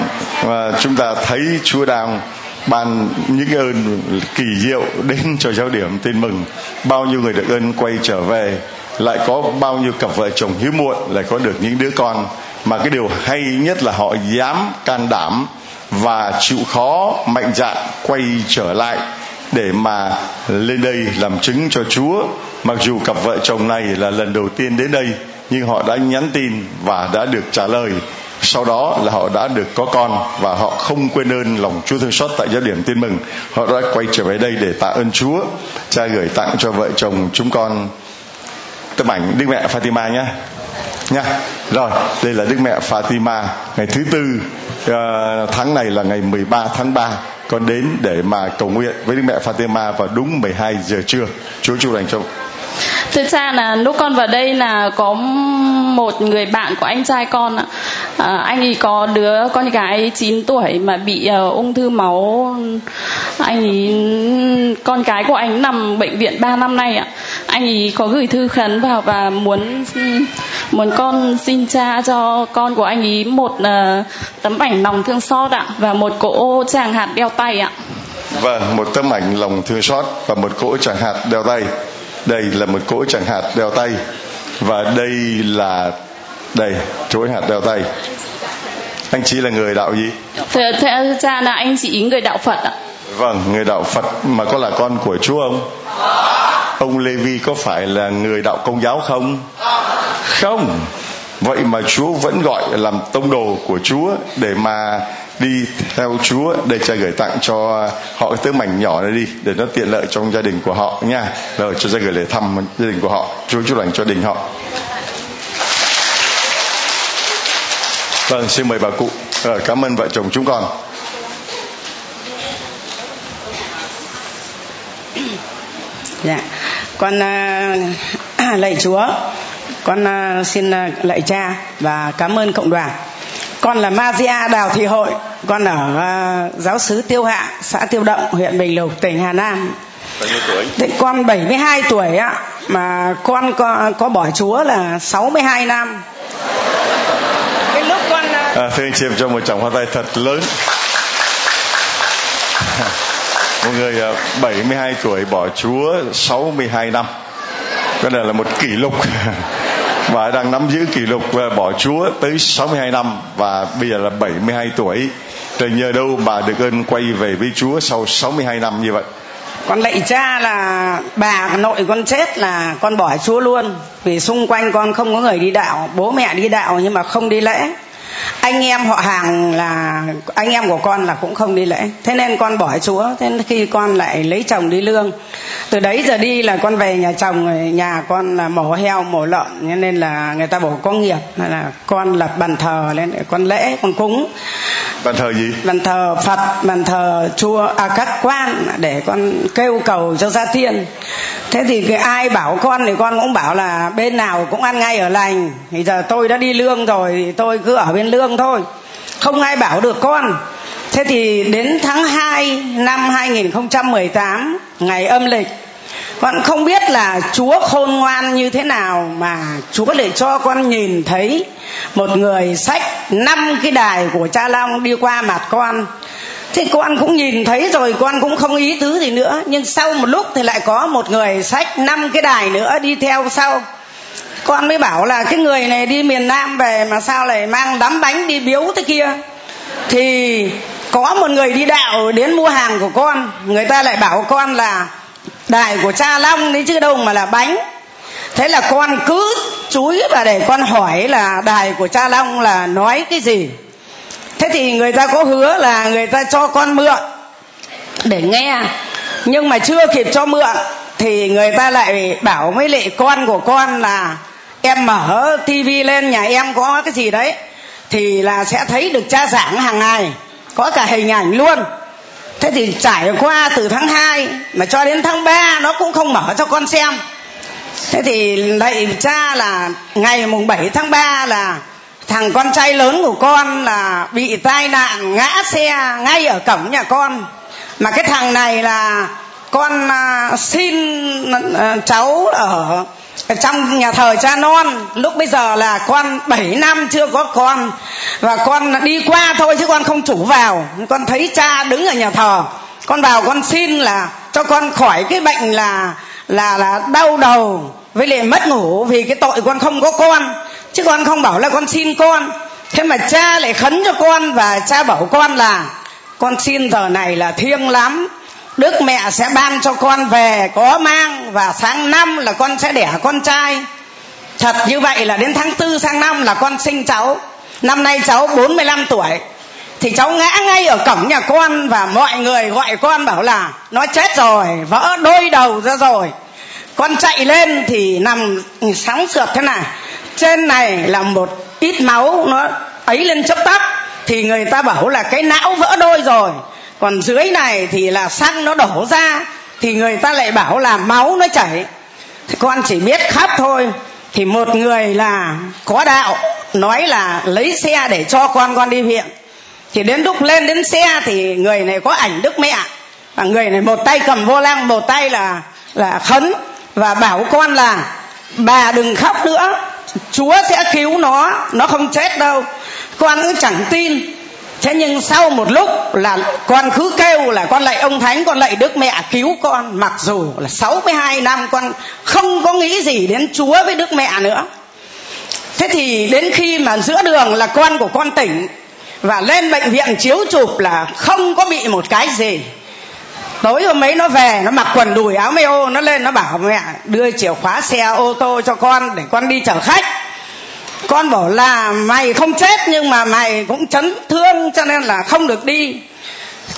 và chúng ta thấy Chúa đang ban những ơn kỳ diệu đến cho giáo điểm tin mừng. Bao nhiêu người được ơn quay trở về, lại có bao nhiêu cặp vợ chồng hiếm muộn lại có được những đứa con. Mà cái điều hay nhất là họ dám can đảm và chịu khó, mạnh dạn quay trở lại để mà lên đây làm chứng cho Chúa. Mặc dù cặp vợ chồng này là lần đầu tiên đến đây, nhưng họ đã nhắn tin và đã được trả lời sau đó là họ đã được có con và họ không quên ơn lòng Chúa thương xót tại giáo điểm tin mừng. Họ đã quay trở về đây để tạ ơn Chúa cha gửi tặng cho vợ chồng chúng con. Tấm ảnh Đức Mẹ Fatima nhé. Nha. Rồi đây là Đức Mẹ Fatima. Ngày thứ tư uh, tháng này là ngày 13 tháng 3 con đến để mà cầu nguyện với Đức Mẹ Fatima vào đúng 12 giờ trưa. Chúa chúc lành cho Thưa cha là lúc con vào đây là có một người bạn của anh trai con ạ. À, anh ấy có đứa con gái 9 tuổi mà bị uh, ung thư máu. Anh ấy con gái của anh nằm bệnh viện 3 năm nay ạ. Anh ấy có gửi thư khấn vào và muốn muốn con xin cha cho con của anh ấy một uh, tấm ảnh lòng thương xót ạ và một cỗ tràng hạt đeo tay ạ. Vâng, một tấm ảnh lòng thương xót và một cỗ tràng hạt đeo tay. Đây là một cỗ chẳng hạt đeo tay và đây là đây chuỗi hạt đeo tay. Anh chị là người đạo gì? thưa, thưa cha là anh chị người đạo phật ạ Vâng, người đạo Phật mà có là con của Chúa không? Ông Lê Vi có phải là người đạo Công giáo không? Không. Vậy mà Chúa vẫn gọi làm tông đồ của Chúa để mà đi theo Chúa để cha gửi tặng cho họ cái tấm mảnh nhỏ này đi để nó tiện lợi trong gia đình của họ nha. Rồi cho cha gửi lời thăm gia đình của họ. Chúa chúc lành cho đình họ. Vâng, xin mời bà cụ. Rồi, cảm ơn vợ chồng chúng con. Dạ, con uh, lạy Chúa, con uh, xin uh, lạy cha và cảm ơn cộng đoàn. Con là Mazia Đào Thị Hội, con ở uh, giáo xứ Tiêu Hạ, xã Tiêu Động, huyện Bình Lục, tỉnh Hà Nam. Bao nhiêu tuổi? Thì con 72 tuổi á, mà con có, có bỏ Chúa là 62 năm. Cái lúc con uh, À, thưa anh chị em cho một tràng hoa tay thật lớn. Một người à, 72 tuổi bỏ Chúa 62 năm. Cái này là một kỷ lục. và đang nắm giữ kỷ lục ờ, bỏ Chúa tới 62 năm và bây giờ là 72 tuổi. Trời nhờ đâu bà được ơn quay về với Chúa sau 62 năm như vậy. con lạy cha là bà nội con chết là con bỏ chúa luôn vì xung quanh con không có người đi đạo, bố mẹ đi đạo nhưng mà không đi lễ anh em họ hàng là anh em của con là cũng không đi lễ. Thế nên con bỏ chúa thế nên khi con lại lấy chồng đi lương. Từ đấy giờ đi là con về nhà chồng nhà con là mổ heo mổ lợn nên là người ta bảo có nghiệp nên là con lập bàn thờ lên con lễ con cúng. Bàn thờ gì? bàn thờ phật bàn thờ chùa à các quan để con kêu cầu cho gia tiên thế thì cái ai bảo con thì con cũng bảo là bên nào cũng ăn ngay ở lành. Thì giờ tôi đã đi lương rồi thì tôi cứ ở bên lương thôi. Không ai bảo được con. Thế thì đến tháng 2 năm 2018 ngày âm lịch, con không biết là chúa khôn ngoan như thế nào mà chúa lại cho con nhìn thấy một người sách năm cái đài của cha long đi qua mặt con. Thì con cũng nhìn thấy rồi, con cũng không ý tứ gì nữa. Nhưng sau một lúc thì lại có một người sách năm cái đài nữa đi theo sau con mới bảo là cái người này đi miền nam về mà sao lại mang đám bánh đi biếu thế kia? Thì có một người đi đạo đến mua hàng của con. Người ta lại bảo con là đài của cha long đấy chứ đâu mà là bánh. Thế là con cứ chúi và để con hỏi là đài của cha long là nói cái gì? Thế thì người ta có hứa là người ta cho con mượn để nghe. Nhưng mà chưa kịp cho mượn thì người ta lại bảo với lệ con của con là em mở tivi lên nhà em có cái gì đấy, thì là sẽ thấy được cha giảng hàng ngày, có cả hình ảnh luôn. Thế thì trải qua từ tháng 2 mà cho đến tháng 3 nó cũng không mở cho con xem. Thế thì lạy cha là ngày mùng 7 tháng 3 là thằng con trai lớn của con là bị tai nạn ngã xe ngay ở cổng nhà con. Mà cái thằng này là con à, xin ờ, cháu ở ở trong nhà thờ cha non, lúc bây giờ là con 7 năm chưa có con. Và con đi qua thôi chứ con không chủ vào. Con thấy cha đứng ở nhà thờ. Con vào con xin là cho con khỏi cái bệnh là là là đau đầu, với lại mất ngủ vì cái tội con không có con. Chứ con không bảo là con xin con. Thế mà cha lại khấn cho con và cha bảo con là, con xin giờ này là thiêng lắm đức mẹ sẽ ban cho con về, có mang, và sáng năm là con sẽ đẻ con trai. Thật như vậy là đến tháng tư sang năm là con sinh cháu. Năm nay cháu 45 tuổi. Thì cháu ngã ngay ở cổng nhà con và mọi người gọi con bảo là, nó chết rồi, vỡ đôi đầu ra rồi. Con chạy lên thì nằm sóng sượt thế này. Trên này là một ít máu nó ấy lên chốc tóc. Thì người ta bảo là, cái não vỡ đôi rồi còn dưới này thì là xăng nó đổ ra, thì người ta lại bảo là máu nó chảy. Thì con chỉ biết khóc thôi. Thì một người là có đạo, nói là lấy xe để cho con con đi viện thì đến lúc lên đến xe thì người này có ảnh đức mẹ. Và người này một tay cầm vô lăng, một tay là là khấn và bảo con là, bà đừng khóc nữa, chúa sẽ cứu nó nó không chết đâu. Con cũng chẳng tin thế nhưng sau một lúc là con cứ kêu là con lạy ông thánh, con lạy đức mẹ cứu con. Mặc dù là 62 năm con không có nghĩ gì đến chúa với đức mẹ nữa. Thế thì đến khi mà giữa đường là con của con tỉnh và lên bệnh viện chiếu chụp là không có bị một cái gì. Tối hôm ấy nó về, nó mặc quần đùi áo mê ô, nó lên nó bảo mẹ, đưa chìa khóa xe ô tô cho con để con đi chở khách con bảo là mày không chết nhưng mà mày cũng chấn thương cho nên là không được đi.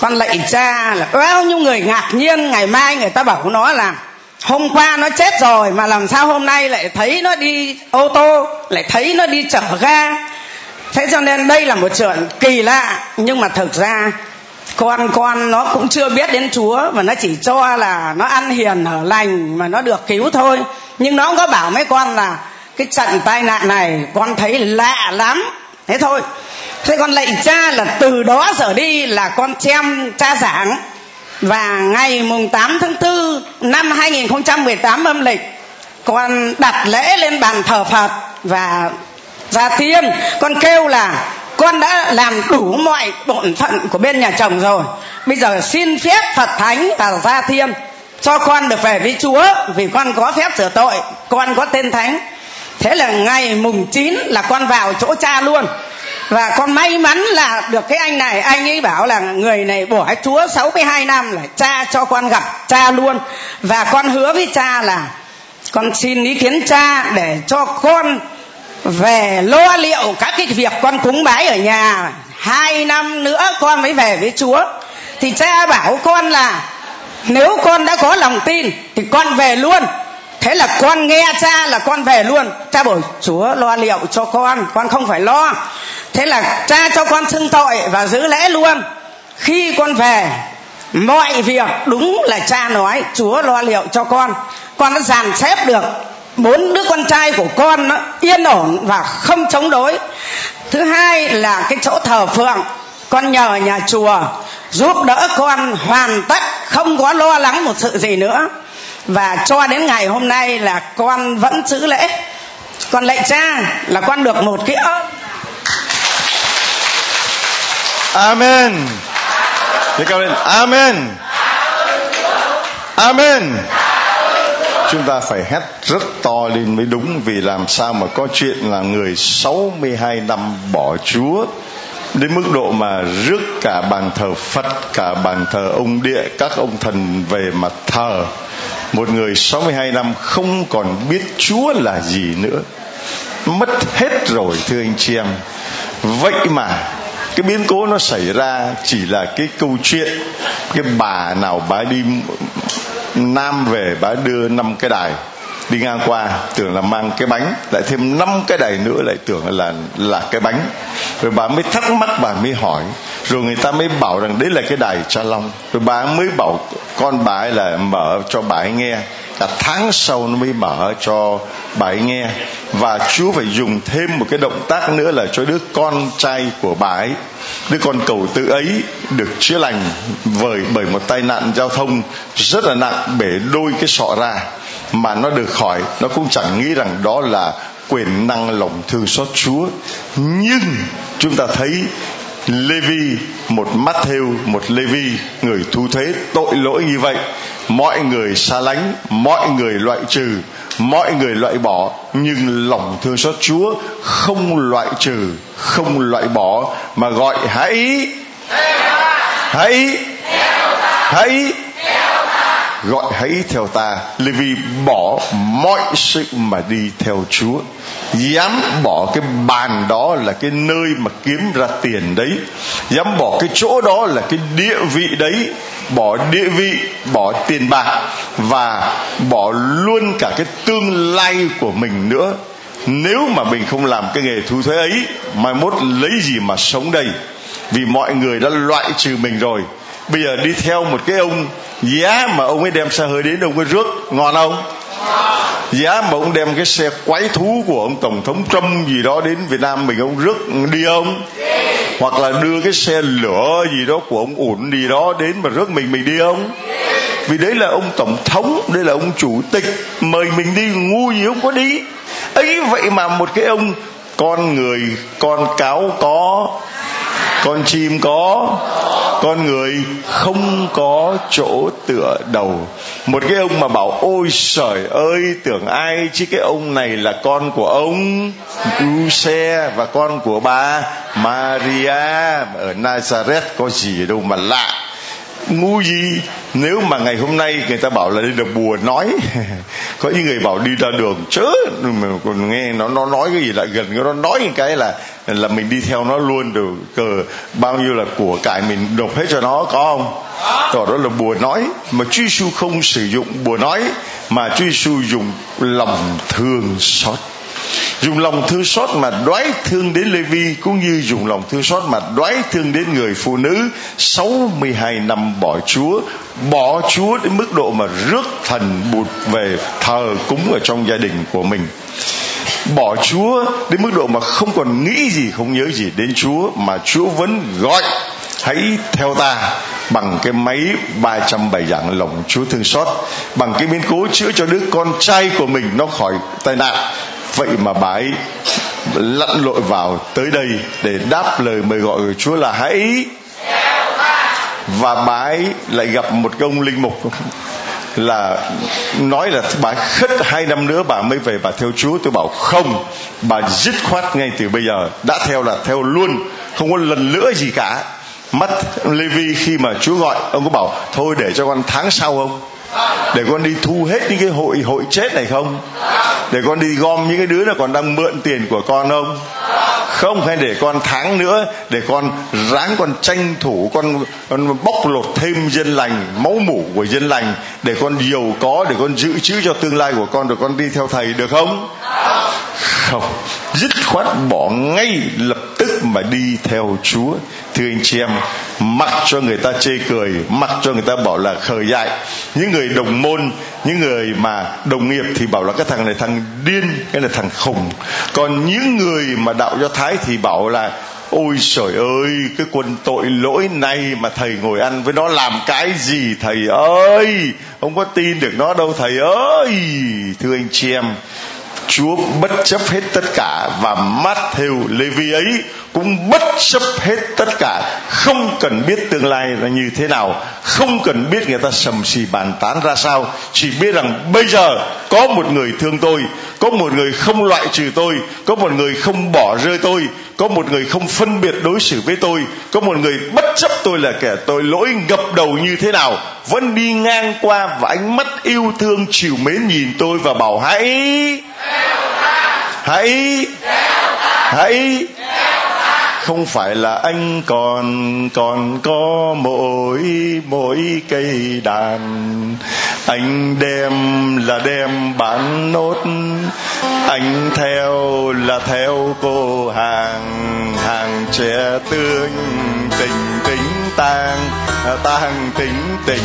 Con lạy cha là bao nhiêu người ngạc nhiên, ngày mai người ta bảo nó là hôm qua nó chết rồi mà làm sao hôm nay lại thấy nó đi ô tô, lại thấy nó đi chở ga. Thế cho nên đây là một chuyện kỳ lạ, nhưng mà thực ra con con nó cũng chưa biết đến chúa mà nó chỉ cho là nó ăn hiền ở lành mà nó được cứu thôi. Nhưng nó cũng có bảo mấy con là cái trận tai nạn này con thấy lạ lắm. Thế thôi. Thế con lạy cha là từ đó trở đi là con xem cha giảng. Và ngày mùng 8 tháng 4 năm 2018 âm lịch, con đặt lễ lên bàn thờ Phật và ra tiên con kêu là con đã làm đủ mọi bổn phận của bên nhà chồng rồi. Bây giờ xin phép Phật Thánh và gia thiên cho con được về với Chúa, vì con có phép sửa tội, con có tên thánh thế là ngày mùng 9 là con vào chỗ cha luôn. Và con may mắn là được cái anh này, anh ấy bảo là người này bỏ chúa 62 năm là cha cho con gặp cha luôn. Và con hứa với cha là con xin ý kiến cha để cho con về lo liệu các cái việc con cúng bái ở nhà. Hai năm nữa con mới về với chúa. Thì cha bảo con là nếu con đã có lòng tin thì con về luôn thế là con nghe cha là con về luôn. Cha bảo, chúa lo liệu cho con con không phải lo. Thế là cha cho con xưng tội và giữ lễ luôn. Khi con về, mọi việc đúng là cha nói, chúa lo liệu cho con. Con đã dàn xếp được bốn đứa con trai của con nó yên ổn và không chống đối. Thứ hai là cái chỗ thờ phượng. Con nhờ nhà chùa giúp đỡ con hoàn tất, không có lo lắng một sự gì nữa và cho đến ngày hôm nay là con vẫn giữ lễ con lạy cha là con được một cái ơn Amen. Thế cao lên. Amen. Amen. Chúng ta phải hét rất to lên mới đúng vì làm sao mà có chuyện là người 62 năm bỏ Chúa đến mức độ mà rước cả bàn thờ Phật, cả bàn thờ ông địa, các ông thần về mà thờ. Một người 62 năm không còn biết Chúa là gì nữa. Mất hết rồi, thưa anh chị em. Vậy mà, cái biến cố nó xảy ra chỉ là cái câu chuyện cái bà nào bà đi nam về, bà đưa năm cái đài đi ngang qua, tưởng là mang cái bánh, lại thêm năm cái đài nữa, lại tưởng là là cái bánh rồi bà mới thắc mắc, bà mới hỏi rồi người ta mới bảo rằng đấy là cái đài cha long. Rồi bà mới bảo con bà ấy là mở cho bà ấy nghe. Là tháng sau nó mới mở cho bà ấy nghe. Và Chúa phải dùng thêm một cái động tác nữa là cho đứa con trai của bà ấy, đứa con cầu tự ấy được chữa lành bởi bởi một tai nạn giao thông rất là nặng bể đôi cái sọ ra. Mà nó được khỏi nó cũng chẳng nghĩ rằng đó là quyền năng lòng thương xót Chúa. Nhưng chúng ta thấy Levi một Matthew một Levi người thu thuế tội lỗi như vậy. Mọi người xa lánh mọi người loại trừ mọi người loại bỏ nhưng lòng thương xót Chúa không loại trừ không loại bỏ mà gọi hãy hãy hãy gọi hãy theo ta lê vi bỏ mọi sự mà đi theo Chúa. Dám bỏ cái bàn đó là cái nơi mà kiếm ra tiền đấy. Dám bỏ cái chỗ đó là cái địa vị đấy. Bỏ địa vị, bỏ tiền bạc và bỏ luôn cả cái tương lai của mình nữa. Nếu mà mình không làm cái nghề thu thuế ấy, mai mốt lấy gì mà sống đây? Vì mọi người đã loại trừ mình rồi. Bây giờ đi theo một cái ông giá mà ông ấy đem xe hơi đến ông ấy rước, ngon không? Giá mà ông đem cái xe quái thú của ông tổng thống trump gì đó đến việt nam mình, ông rước đi không? Hoặc là đưa cái xe lửa gì đó của ông ủn gì đó đến mà rước mình mình đi không? Vì đấy là ông tổng thống đây là ông chủ tịch, mời mình đi, ngu gì không có đi. Ấy vậy mà một cái ông con người, con cáo có con chim có, con người không có chỗ tựa đầu. Một cái ông mà bảo, ôi trời ơi, tưởng ai chứ cái ông này là con của ông? Giuse và con của bà Maria ở Nazareth có gì đâu mà lạ. Ngu gì? Nếu mà ngày hôm nay người ta bảo là đi được bùa nói, có những người bảo đi ra đường, chớ mà còn nghe nó nó nói cái gì lại gần, nó nói cái là là mình đi theo nó luôn được cờ bao nhiêu là của cải mình nộp hết cho nó có không? Đó, đó là bùa nói mà Chúa Giêsu không sử dụng bùa nói mà Chúa Giêsu dùng lòng thương xót. Dùng lòng thương xót mà đoái thương đến Lê Vi cũng như dùng lòng thương xót mà đoái thương đến người phụ nữ 62 năm bỏ Chúa bỏ Chúa đến mức độ mà rước thần bụt về thờ cúng ở trong gia đình của mình bỏ Chúa đến mức độ mà không còn nghĩ gì, không nhớ gì đến Chúa mà Chúa vẫn gọi, hãy theo ta bằng cái máy 307 dạng lòng Chúa thương xót, bằng cái biến cố chữa cho đứa con trai của mình nó khỏi tai nạn. Vậy mà bà ấy lặn lội vào tới đây để đáp lời mời gọi của Chúa là, hãy và bà ấy lại gặp một công linh mục là nói là bà khất hai năm nữa bà mới về bà theo Chúa. Tôi bảo không, bà dứt khoát ngay từ bây giờ. Đã theo là theo luôn, không có lần nữa gì cả. Mắt Levi khi mà Chúa gọi, ông có bảo, thôi để cho con tháng sau không? Để con đi thu hết những cái hội hội chết này không? Để con đi gom những cái đứa nào còn đang mượn tiền của con không? Không hay để con tháng nữa để con ráng con tranh thủ con, con bóc lột thêm dân lành máu mủ của dân lành để con giàu có để con dự trữ cho tương lai của con rồi con đi theo thầy được không? Không. Dứt khoát bỏ ngay lập tức mà đi theo chúa. Thưa anh chị em mặc cho người ta chê cười, mặc cho người ta bảo là khờ dại. Những người đồng môn, những người mà đồng nghiệp thì bảo là cái thằng này thằng điên, cái này thằng khùng. Còn những người mà đạo do thái thì bảo là, ôi trời ơi, cái quân tội lỗi này mà thầy ngồi ăn với nó làm cái gì thầy ơi? Không có tin được nó đâu thầy ơi. Thưa anh chị em, Chúa bất chấp hết tất cả và Matthew Levi ấy cũng bất chấp hết tất cả, không cần biết tương lai là như thế nào, không cần biết người ta sầm xì bàn tán ra sao, chỉ biết rằng bây giờ có một người thương tôi, có một người không loại trừ tôi, có một người không bỏ rơi tôi, có một người không phân biệt đối xử với tôi, có một người bất chấp tôi là kẻ tội lỗi ngập đầu như thế nào, vẫn đi ngang qua và ánh mắt yêu thương chiều mến nhìn tôi và bảo hãy hãy hãy không phải là anh còn còn có mỗi mỗi cây đàn. Anh đem là đem bán nốt, anh theo là theo cô hàng. Hàng trẻ tươi tình, tính tang à, tang tính tình.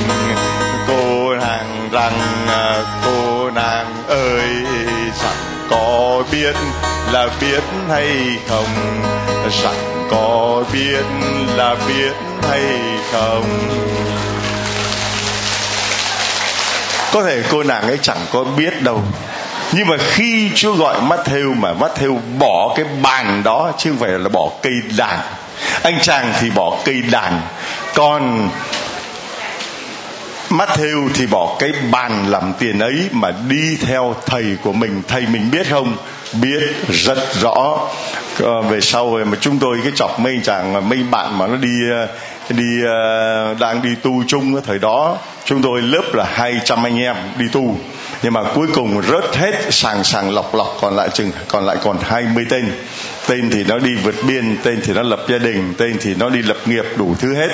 Cô nàng rằng à, cô nàng ơi sẵn có biết là biết hay không? Rằng có biết là biết hay không? Có thể cô nàng ấy chẳng có biết đâu. Nhưng mà khi Chúa gọi Matthew mà Matthew bỏ cái bàn đó, chứ không phải là bỏ cây đàn. Anh chàng thì bỏ cây đàn. Còn Matthew thì bỏ cái bàn làm tiền ấy mà đi theo thầy của mình. Thầy mình biết không? Biết rất rõ. Ờ, về sau mà chúng tôi cái chọc mấy chàng, mấy bạn mà nó đi đi ờ, đang đi tu chung thời đó, chúng tôi lớp là 200 anh em đi tu. Nhưng mà cuối cùng rớt hết sàng sàng lọc lọc, còn lại chừng, còn lại còn 20 tên tên thì nó đi vượt biên, tên thì nó lập gia đình, tên thì nó đi lập nghiệp đủ thứ hết.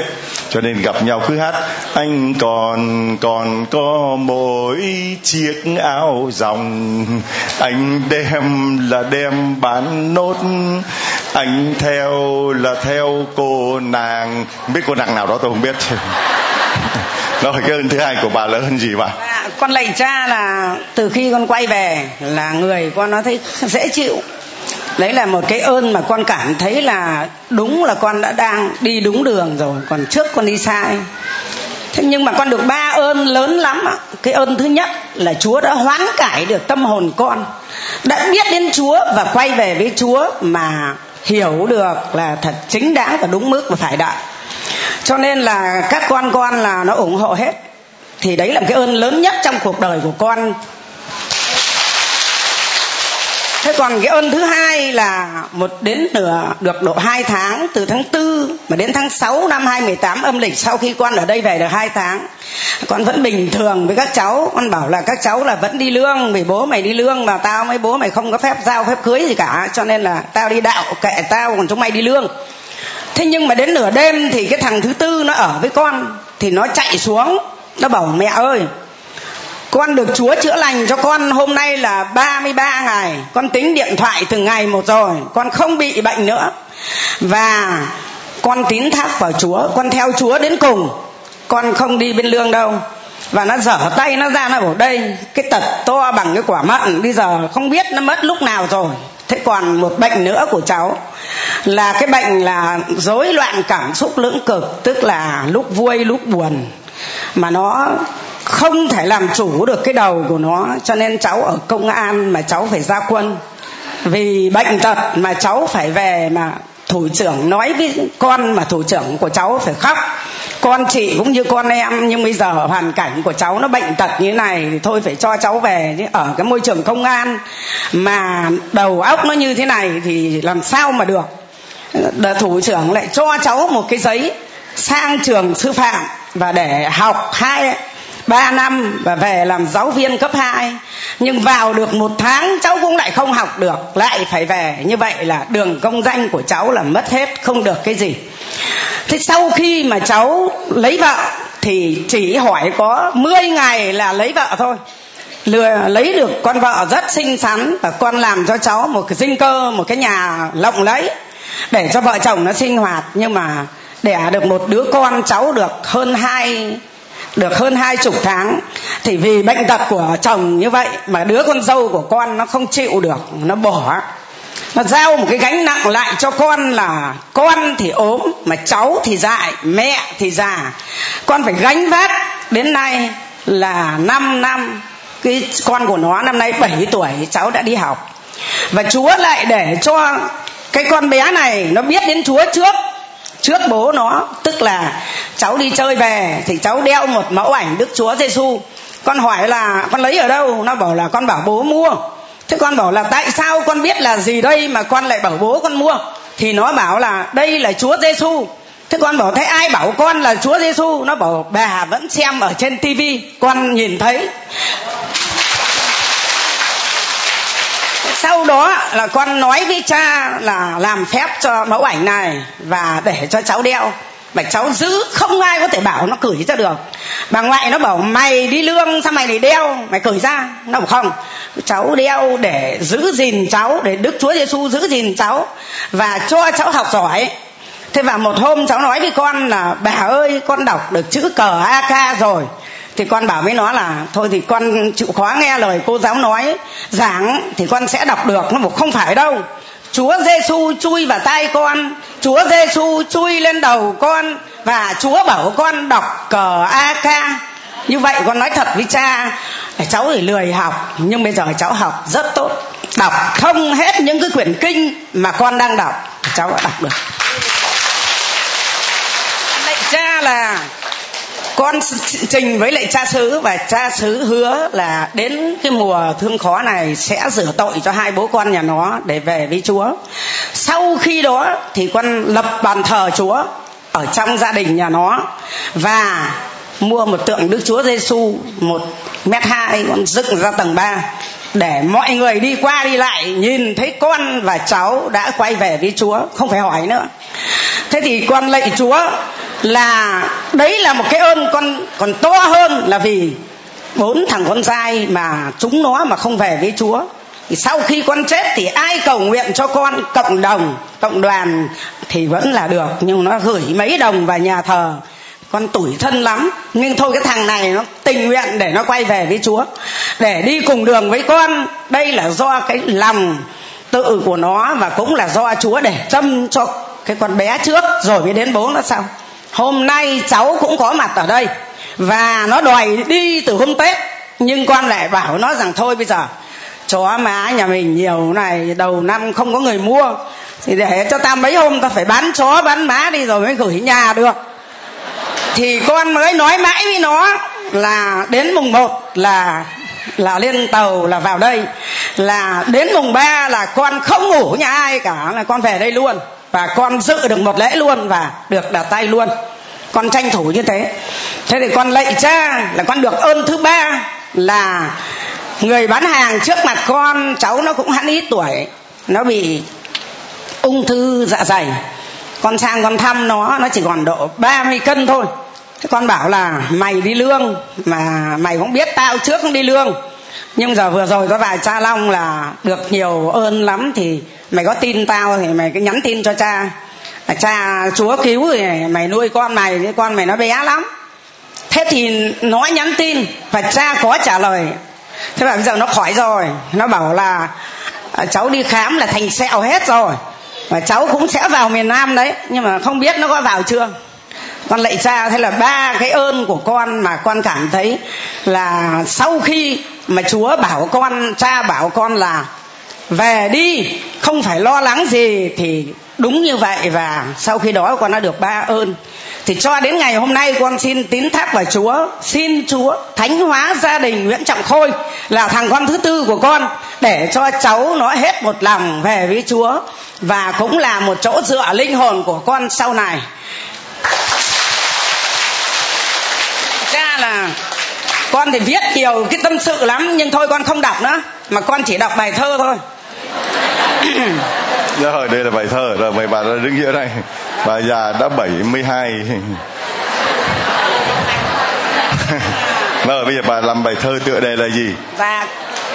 Cho nên gặp nhau cứ hát, anh còn còn có mỗi chiếc áo dòng. Anh đem là đem bán nốt, anh theo là theo cô nàng. Biết cô nàng nào đó tôi không biết. Đó là cái ơn thứ hai của bà là ơn gì bà? Con lạy cha là từ khi con quay về là người con nó thấy dễ chịu đấy là một cái ơn mà con cảm thấy là đúng là con đã đang đi đúng đường rồi, còn trước con đi sai thế nhưng mà con được ba ơn lớn lắm á cái ơn thứ nhất là chúa đã hoán cải được tâm hồn con, đã biết đến chúa và quay về với chúa mà hiểu được là thật chính đáng và đúng mức và phải đạo cho nên là các con con là nó ủng hộ hết. Thì đấy là cái ơn lớn nhất trong cuộc đời của con thế còn cái ơn thứ hai là một đến nửa, được độ hai tháng từ tháng tư mà đến tháng 6 năm 2018 âm lịch sau khi con ở đây về được hai tháng. Con vẫn bình thường với các cháu. Con bảo là các cháu là vẫn đi lương vì bố mày đi lương mà tao mấy bố mày không có phép giao phép cưới gì cả, cho nên là tao đi đạo, kệ tao, còn chúng mày đi lương. Thế nhưng mà đến nửa đêm thì cái thằng thứ tư nó ở với con, thì nó chạy xuống, nó bảo mẹ ơi con được Chúa chữa lành cho con hôm nay là 33 ngày. Con tính điện thoại từng ngày một rồi. Con không bị bệnh nữa. Và con tín thác vào Chúa. Con theo Chúa đến cùng. Con không đi bên lương đâu. Và nó dở tay nó ra, nó bảo, đây, cái tật to bằng cái quả mận. Bây giờ không biết nó mất lúc nào rồi. Thế còn một bệnh nữa của cháu là cái bệnh là rối loạn cảm xúc lưỡng cực, tức là lúc vui, lúc buồn. Mà nó không thể làm chủ được cái đầu của nó, cho nên cháu ở công an mà cháu phải ra quân. Vì bệnh tật mà cháu phải về mà thủ trưởng nói với con mà thủ trưởng của cháu phải khóc. Con chị cũng như con em, nhưng bây giờ hoàn cảnh của cháu nó bệnh tật như này thì thôi phải cho cháu về. Chứ ở cái môi trường công an mà đầu óc nó như thế này thì làm sao mà được. Thủ trưởng lại cho cháu một cái giấy sang trường sư phạm và để học hai ba năm và về làm giáo viên cấp 2 nhưng vào được một tháng, cháu cũng lại không học được. Lại phải về. Như vậy là đường công danh của cháu là mất hết, không được cái gì. Thế sau khi mà cháu lấy vợ, thì chỉ hỏi có 10 ngày là lấy vợ thôi. Lừa, lấy được con vợ rất xinh xắn và con làm cho cháu một cái dinh cơ, một cái nhà lộng lẫy để cho vợ chồng nó sinh hoạt. Nhưng mà đẻ được một đứa con, cháu được hơn hai được hơn hai chục tháng, thì vì bệnh tật của chồng như vậy mà đứa con dâu của con nó không chịu được, nó bỏ. Nó giao một cái gánh nặng lại cho con là con thì ốm, mà cháu thì dại, mẹ thì già. Con phải gánh vác đến nay là 5 năm, cái con của nó năm nay 7 tuổi, cháu đã đi học. Và chúa lại để cho cái con bé này nó biết đến chúa trước trước bố nó, tức là cháu đi chơi về thì cháu đeo một mẫu ảnh đức chúa giêsu con hỏi là, con lấy ở đâu? Nó bảo là, con bảo bố mua. Thế con bảo là, tại sao con biết là gì đây mà con lại bảo bố con mua? Thì nó bảo là, đây là chúa giêsu thế con bảo, thế ai bảo con là chúa giêsu nó bảo, bà vẫn xem ở trên tivi con nhìn thấy sau đó là con nói với cha là làm phép cho mẫu ảnh này và để cho cháu đeo. Mà cháu giữ, không ai có thể bảo nó cởi ra được. Bà ngoại nó bảo, mày đi lương, sao mày lại đeo? Mày cởi ra. Nó bảo, không, cháu đeo để giữ gìn cháu, để đức chúa giêsu giữ gìn cháu và cho cháu học giỏi. Thế và một hôm cháu nói với con là, bà ơi, con đọc được chữ cờ ak rồi thì con bảo với nó là thôi thì con chịu khó nghe lời cô giáo nói giảng thì con sẽ đọc được nó bảo không phải đâu Chúa Giêsu chui vào tay con, Chúa Giêsu chui lên đầu con và Chúa bảo con đọc cờ AK. Như vậy con nói thật với cha, cháu thì lười học nhưng bây giờ cháu học rất tốt. Đọc không hết những cái quyển kinh mà con đang đọc, cháu đã đọc được. Lạy cha là con trình với lại cha xứ và cha xứ hứa là đến cái mùa thương khó này sẽ rửa tội cho hai bố con nhà nó để về với chúa. Sau khi đó thì con lập bàn thờ chúa ở trong gia đình nhà nó và mua một tượng đức chúa giêsu một mét hai, con dựng ra tầng ba để mọi người đi qua đi lại, nhìn thấy con và cháu đã quay về với chúa, không phải hỏi nữa. Thế thì con lạy chúa là đấy là một cái ơn con, còn to hơn là vì bốn thằng con trai mà chúng nó mà không về với chúa. Thì sau khi con chết thì ai cầu nguyện cho con? Cộng đồng, cộng đoàn thì vẫn là được, nhưng nó gửi mấy đồng vào nhà thờ con tủi thân lắm. Nhưng thôi, cái thằng này nó tình nguyện để nó quay về với chúa. Để đi cùng đường với con. Đây là do cái lòng tự của nó và cũng là do chúa để châm cho cái con bé trước rồi mới đến bố nó sau. Hôm nay cháu cũng có mặt ở đây và nó đòi đi từ hôm tết. Nhưng con lại bảo nó rằng, thôi bây giờ, chó má nhà mình nhiều này, đầu năm không có người mua. Thì để cho ta mấy hôm ta phải bán chó, bán má đi rồi mới gửi nhà được thì con mới nói mãi với nó là đến mùng 1 là là lên tàu là vào đây. Là đến mùng 3 là con không ngủ nhà ai cả, là con về đây luôn. Và con dự được một lễ luôn và được đặt tay luôn. Con tranh thủ như thế. Thế thì con lạy cha là con được ơn thứ ba là người bán hàng trước mặt con, cháu nó cũng hẳn ít tuổi. Nó bị ung thư dạ dày con sang con thăm nó nó chỉ còn độ 30 cân thôi. Thế con bảo là, mày đi lương, mà mày cũng biết tao trước không đi lương. Nhưng giờ vừa rồi có vài cha long là được nhiều ơn lắm thì mày có tin tao thì mày cứ nhắn tin cho cha. Là cha chúa cứu thì mày nuôi con mày cái con mày nó bé lắm. Thế thì nó nhắn tin và cha có trả lời. Thế mà bây giờ nó khỏi rồi. Nó bảo là ờ, cháu đi khám là thành sẹo hết rồi và cháu cũng sẽ vào miền nam đấy, nhưng mà không biết nó có vào chưa. Con lạy cha, thế là ba cái ơn của con mà con cảm thấy là sau khi mà chúa bảo con, cha bảo con là về đi, không phải lo lắng gì thì đúng như vậy. Và sau khi đó con đã được ba ơn. Thì cho đến ngày hôm nay con xin tín thác vào chúa, xin chúa thánh hóa gia đình nguyễn trọng khôi là thằng con thứ tư của con, để cho cháu nó hết một lòng về với chúa và cũng là một chỗ dựa linh hồn của con sau này. Ra là con thì viết nhiều cái tâm sự lắm nhưng thôi con không đọc nữa mà con chỉ đọc bài thơ thôi. Rồi đây là bài thơ rồi mời bà đứng giữa đây. Bà già đã 72 rồi bây giờ bà làm bài thơ tựa đề là gì? Và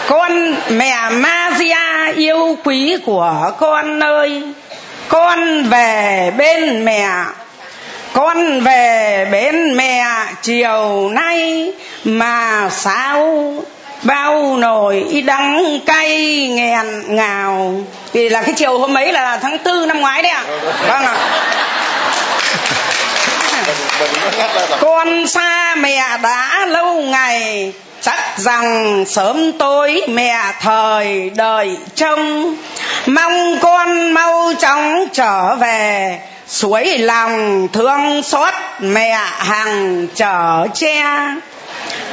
con mẹ Maria yêu quý của con ơi. Con về bên mẹ. Con về bên mẹ chiều nay mà sao bao nồi đắng cay nghẹn ngào. Vì là cái chiều hôm ấy là tháng tư năm ngoái đấy ạ. Vâng ạ. Con xa mẹ đã lâu ngày chắc rằng sớm tối mẹ thời đợi trông. Mong con mau chóng trở về. Suối lòng thương xót mẹ hằng chở che.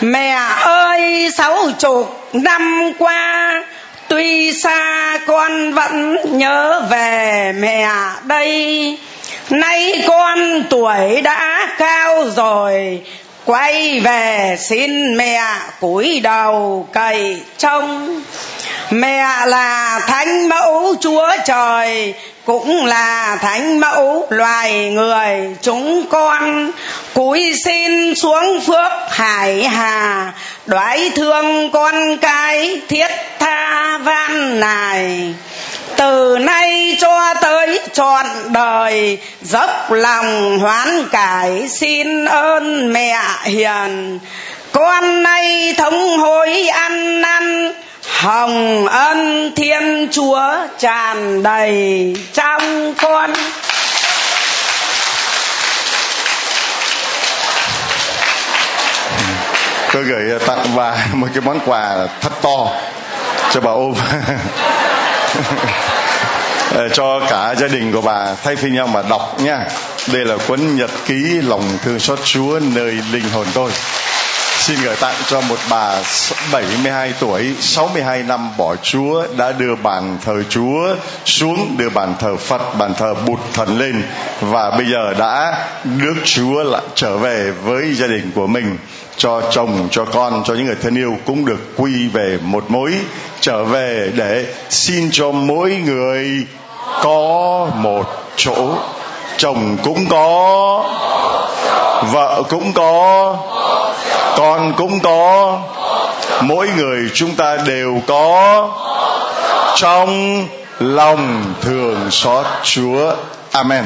Mẹ ơi, sáu chục năm qua, tuy xa con vẫn nhớ về mẹ đây. Nay con tuổi đã cao rồi quay về xin mẹ cúi đầu cầy trông. Mẹ là thánh mẫu chúa trời cũng là thánh mẫu, loài người chúng con. Cúi xin xuống phước hải hà, đoái thương con cái thiết tha van này từ nay cho tới trọn đời, dốc lòng hoán cải xin ơn mẹ hiền. Con nay thống hối ăn năn hồng ân thiên chúa tràn đầy trong con. Tôi gửi ờ, tặng bà một cái món quà thật to cho bà ôm. Ờ, cho cả gia đình của bà thay phiên nhau mà đọc nha. Đây là cuốn nhật ký lòng thương xót chúa nơi linh hồn tôi xin gửi tặng cho một bà 72 tuổi 62 năm bỏ Chúa, đã đưa bàn thờ Chúa xuống, đưa bàn thờ Phật, bàn thờ Bụt thần lên và bây giờ đã được Chúa lại trở về với gia đình của mình, cho chồng, cho con, cho những người thân yêu cũng được quy về một mối, trở về để xin cho mỗi người có một chỗ, chồng cũng có, vợ cũng có con cũng có. Mỗi người chúng ta đều có. Trong lòng thường xót chúa. Amen.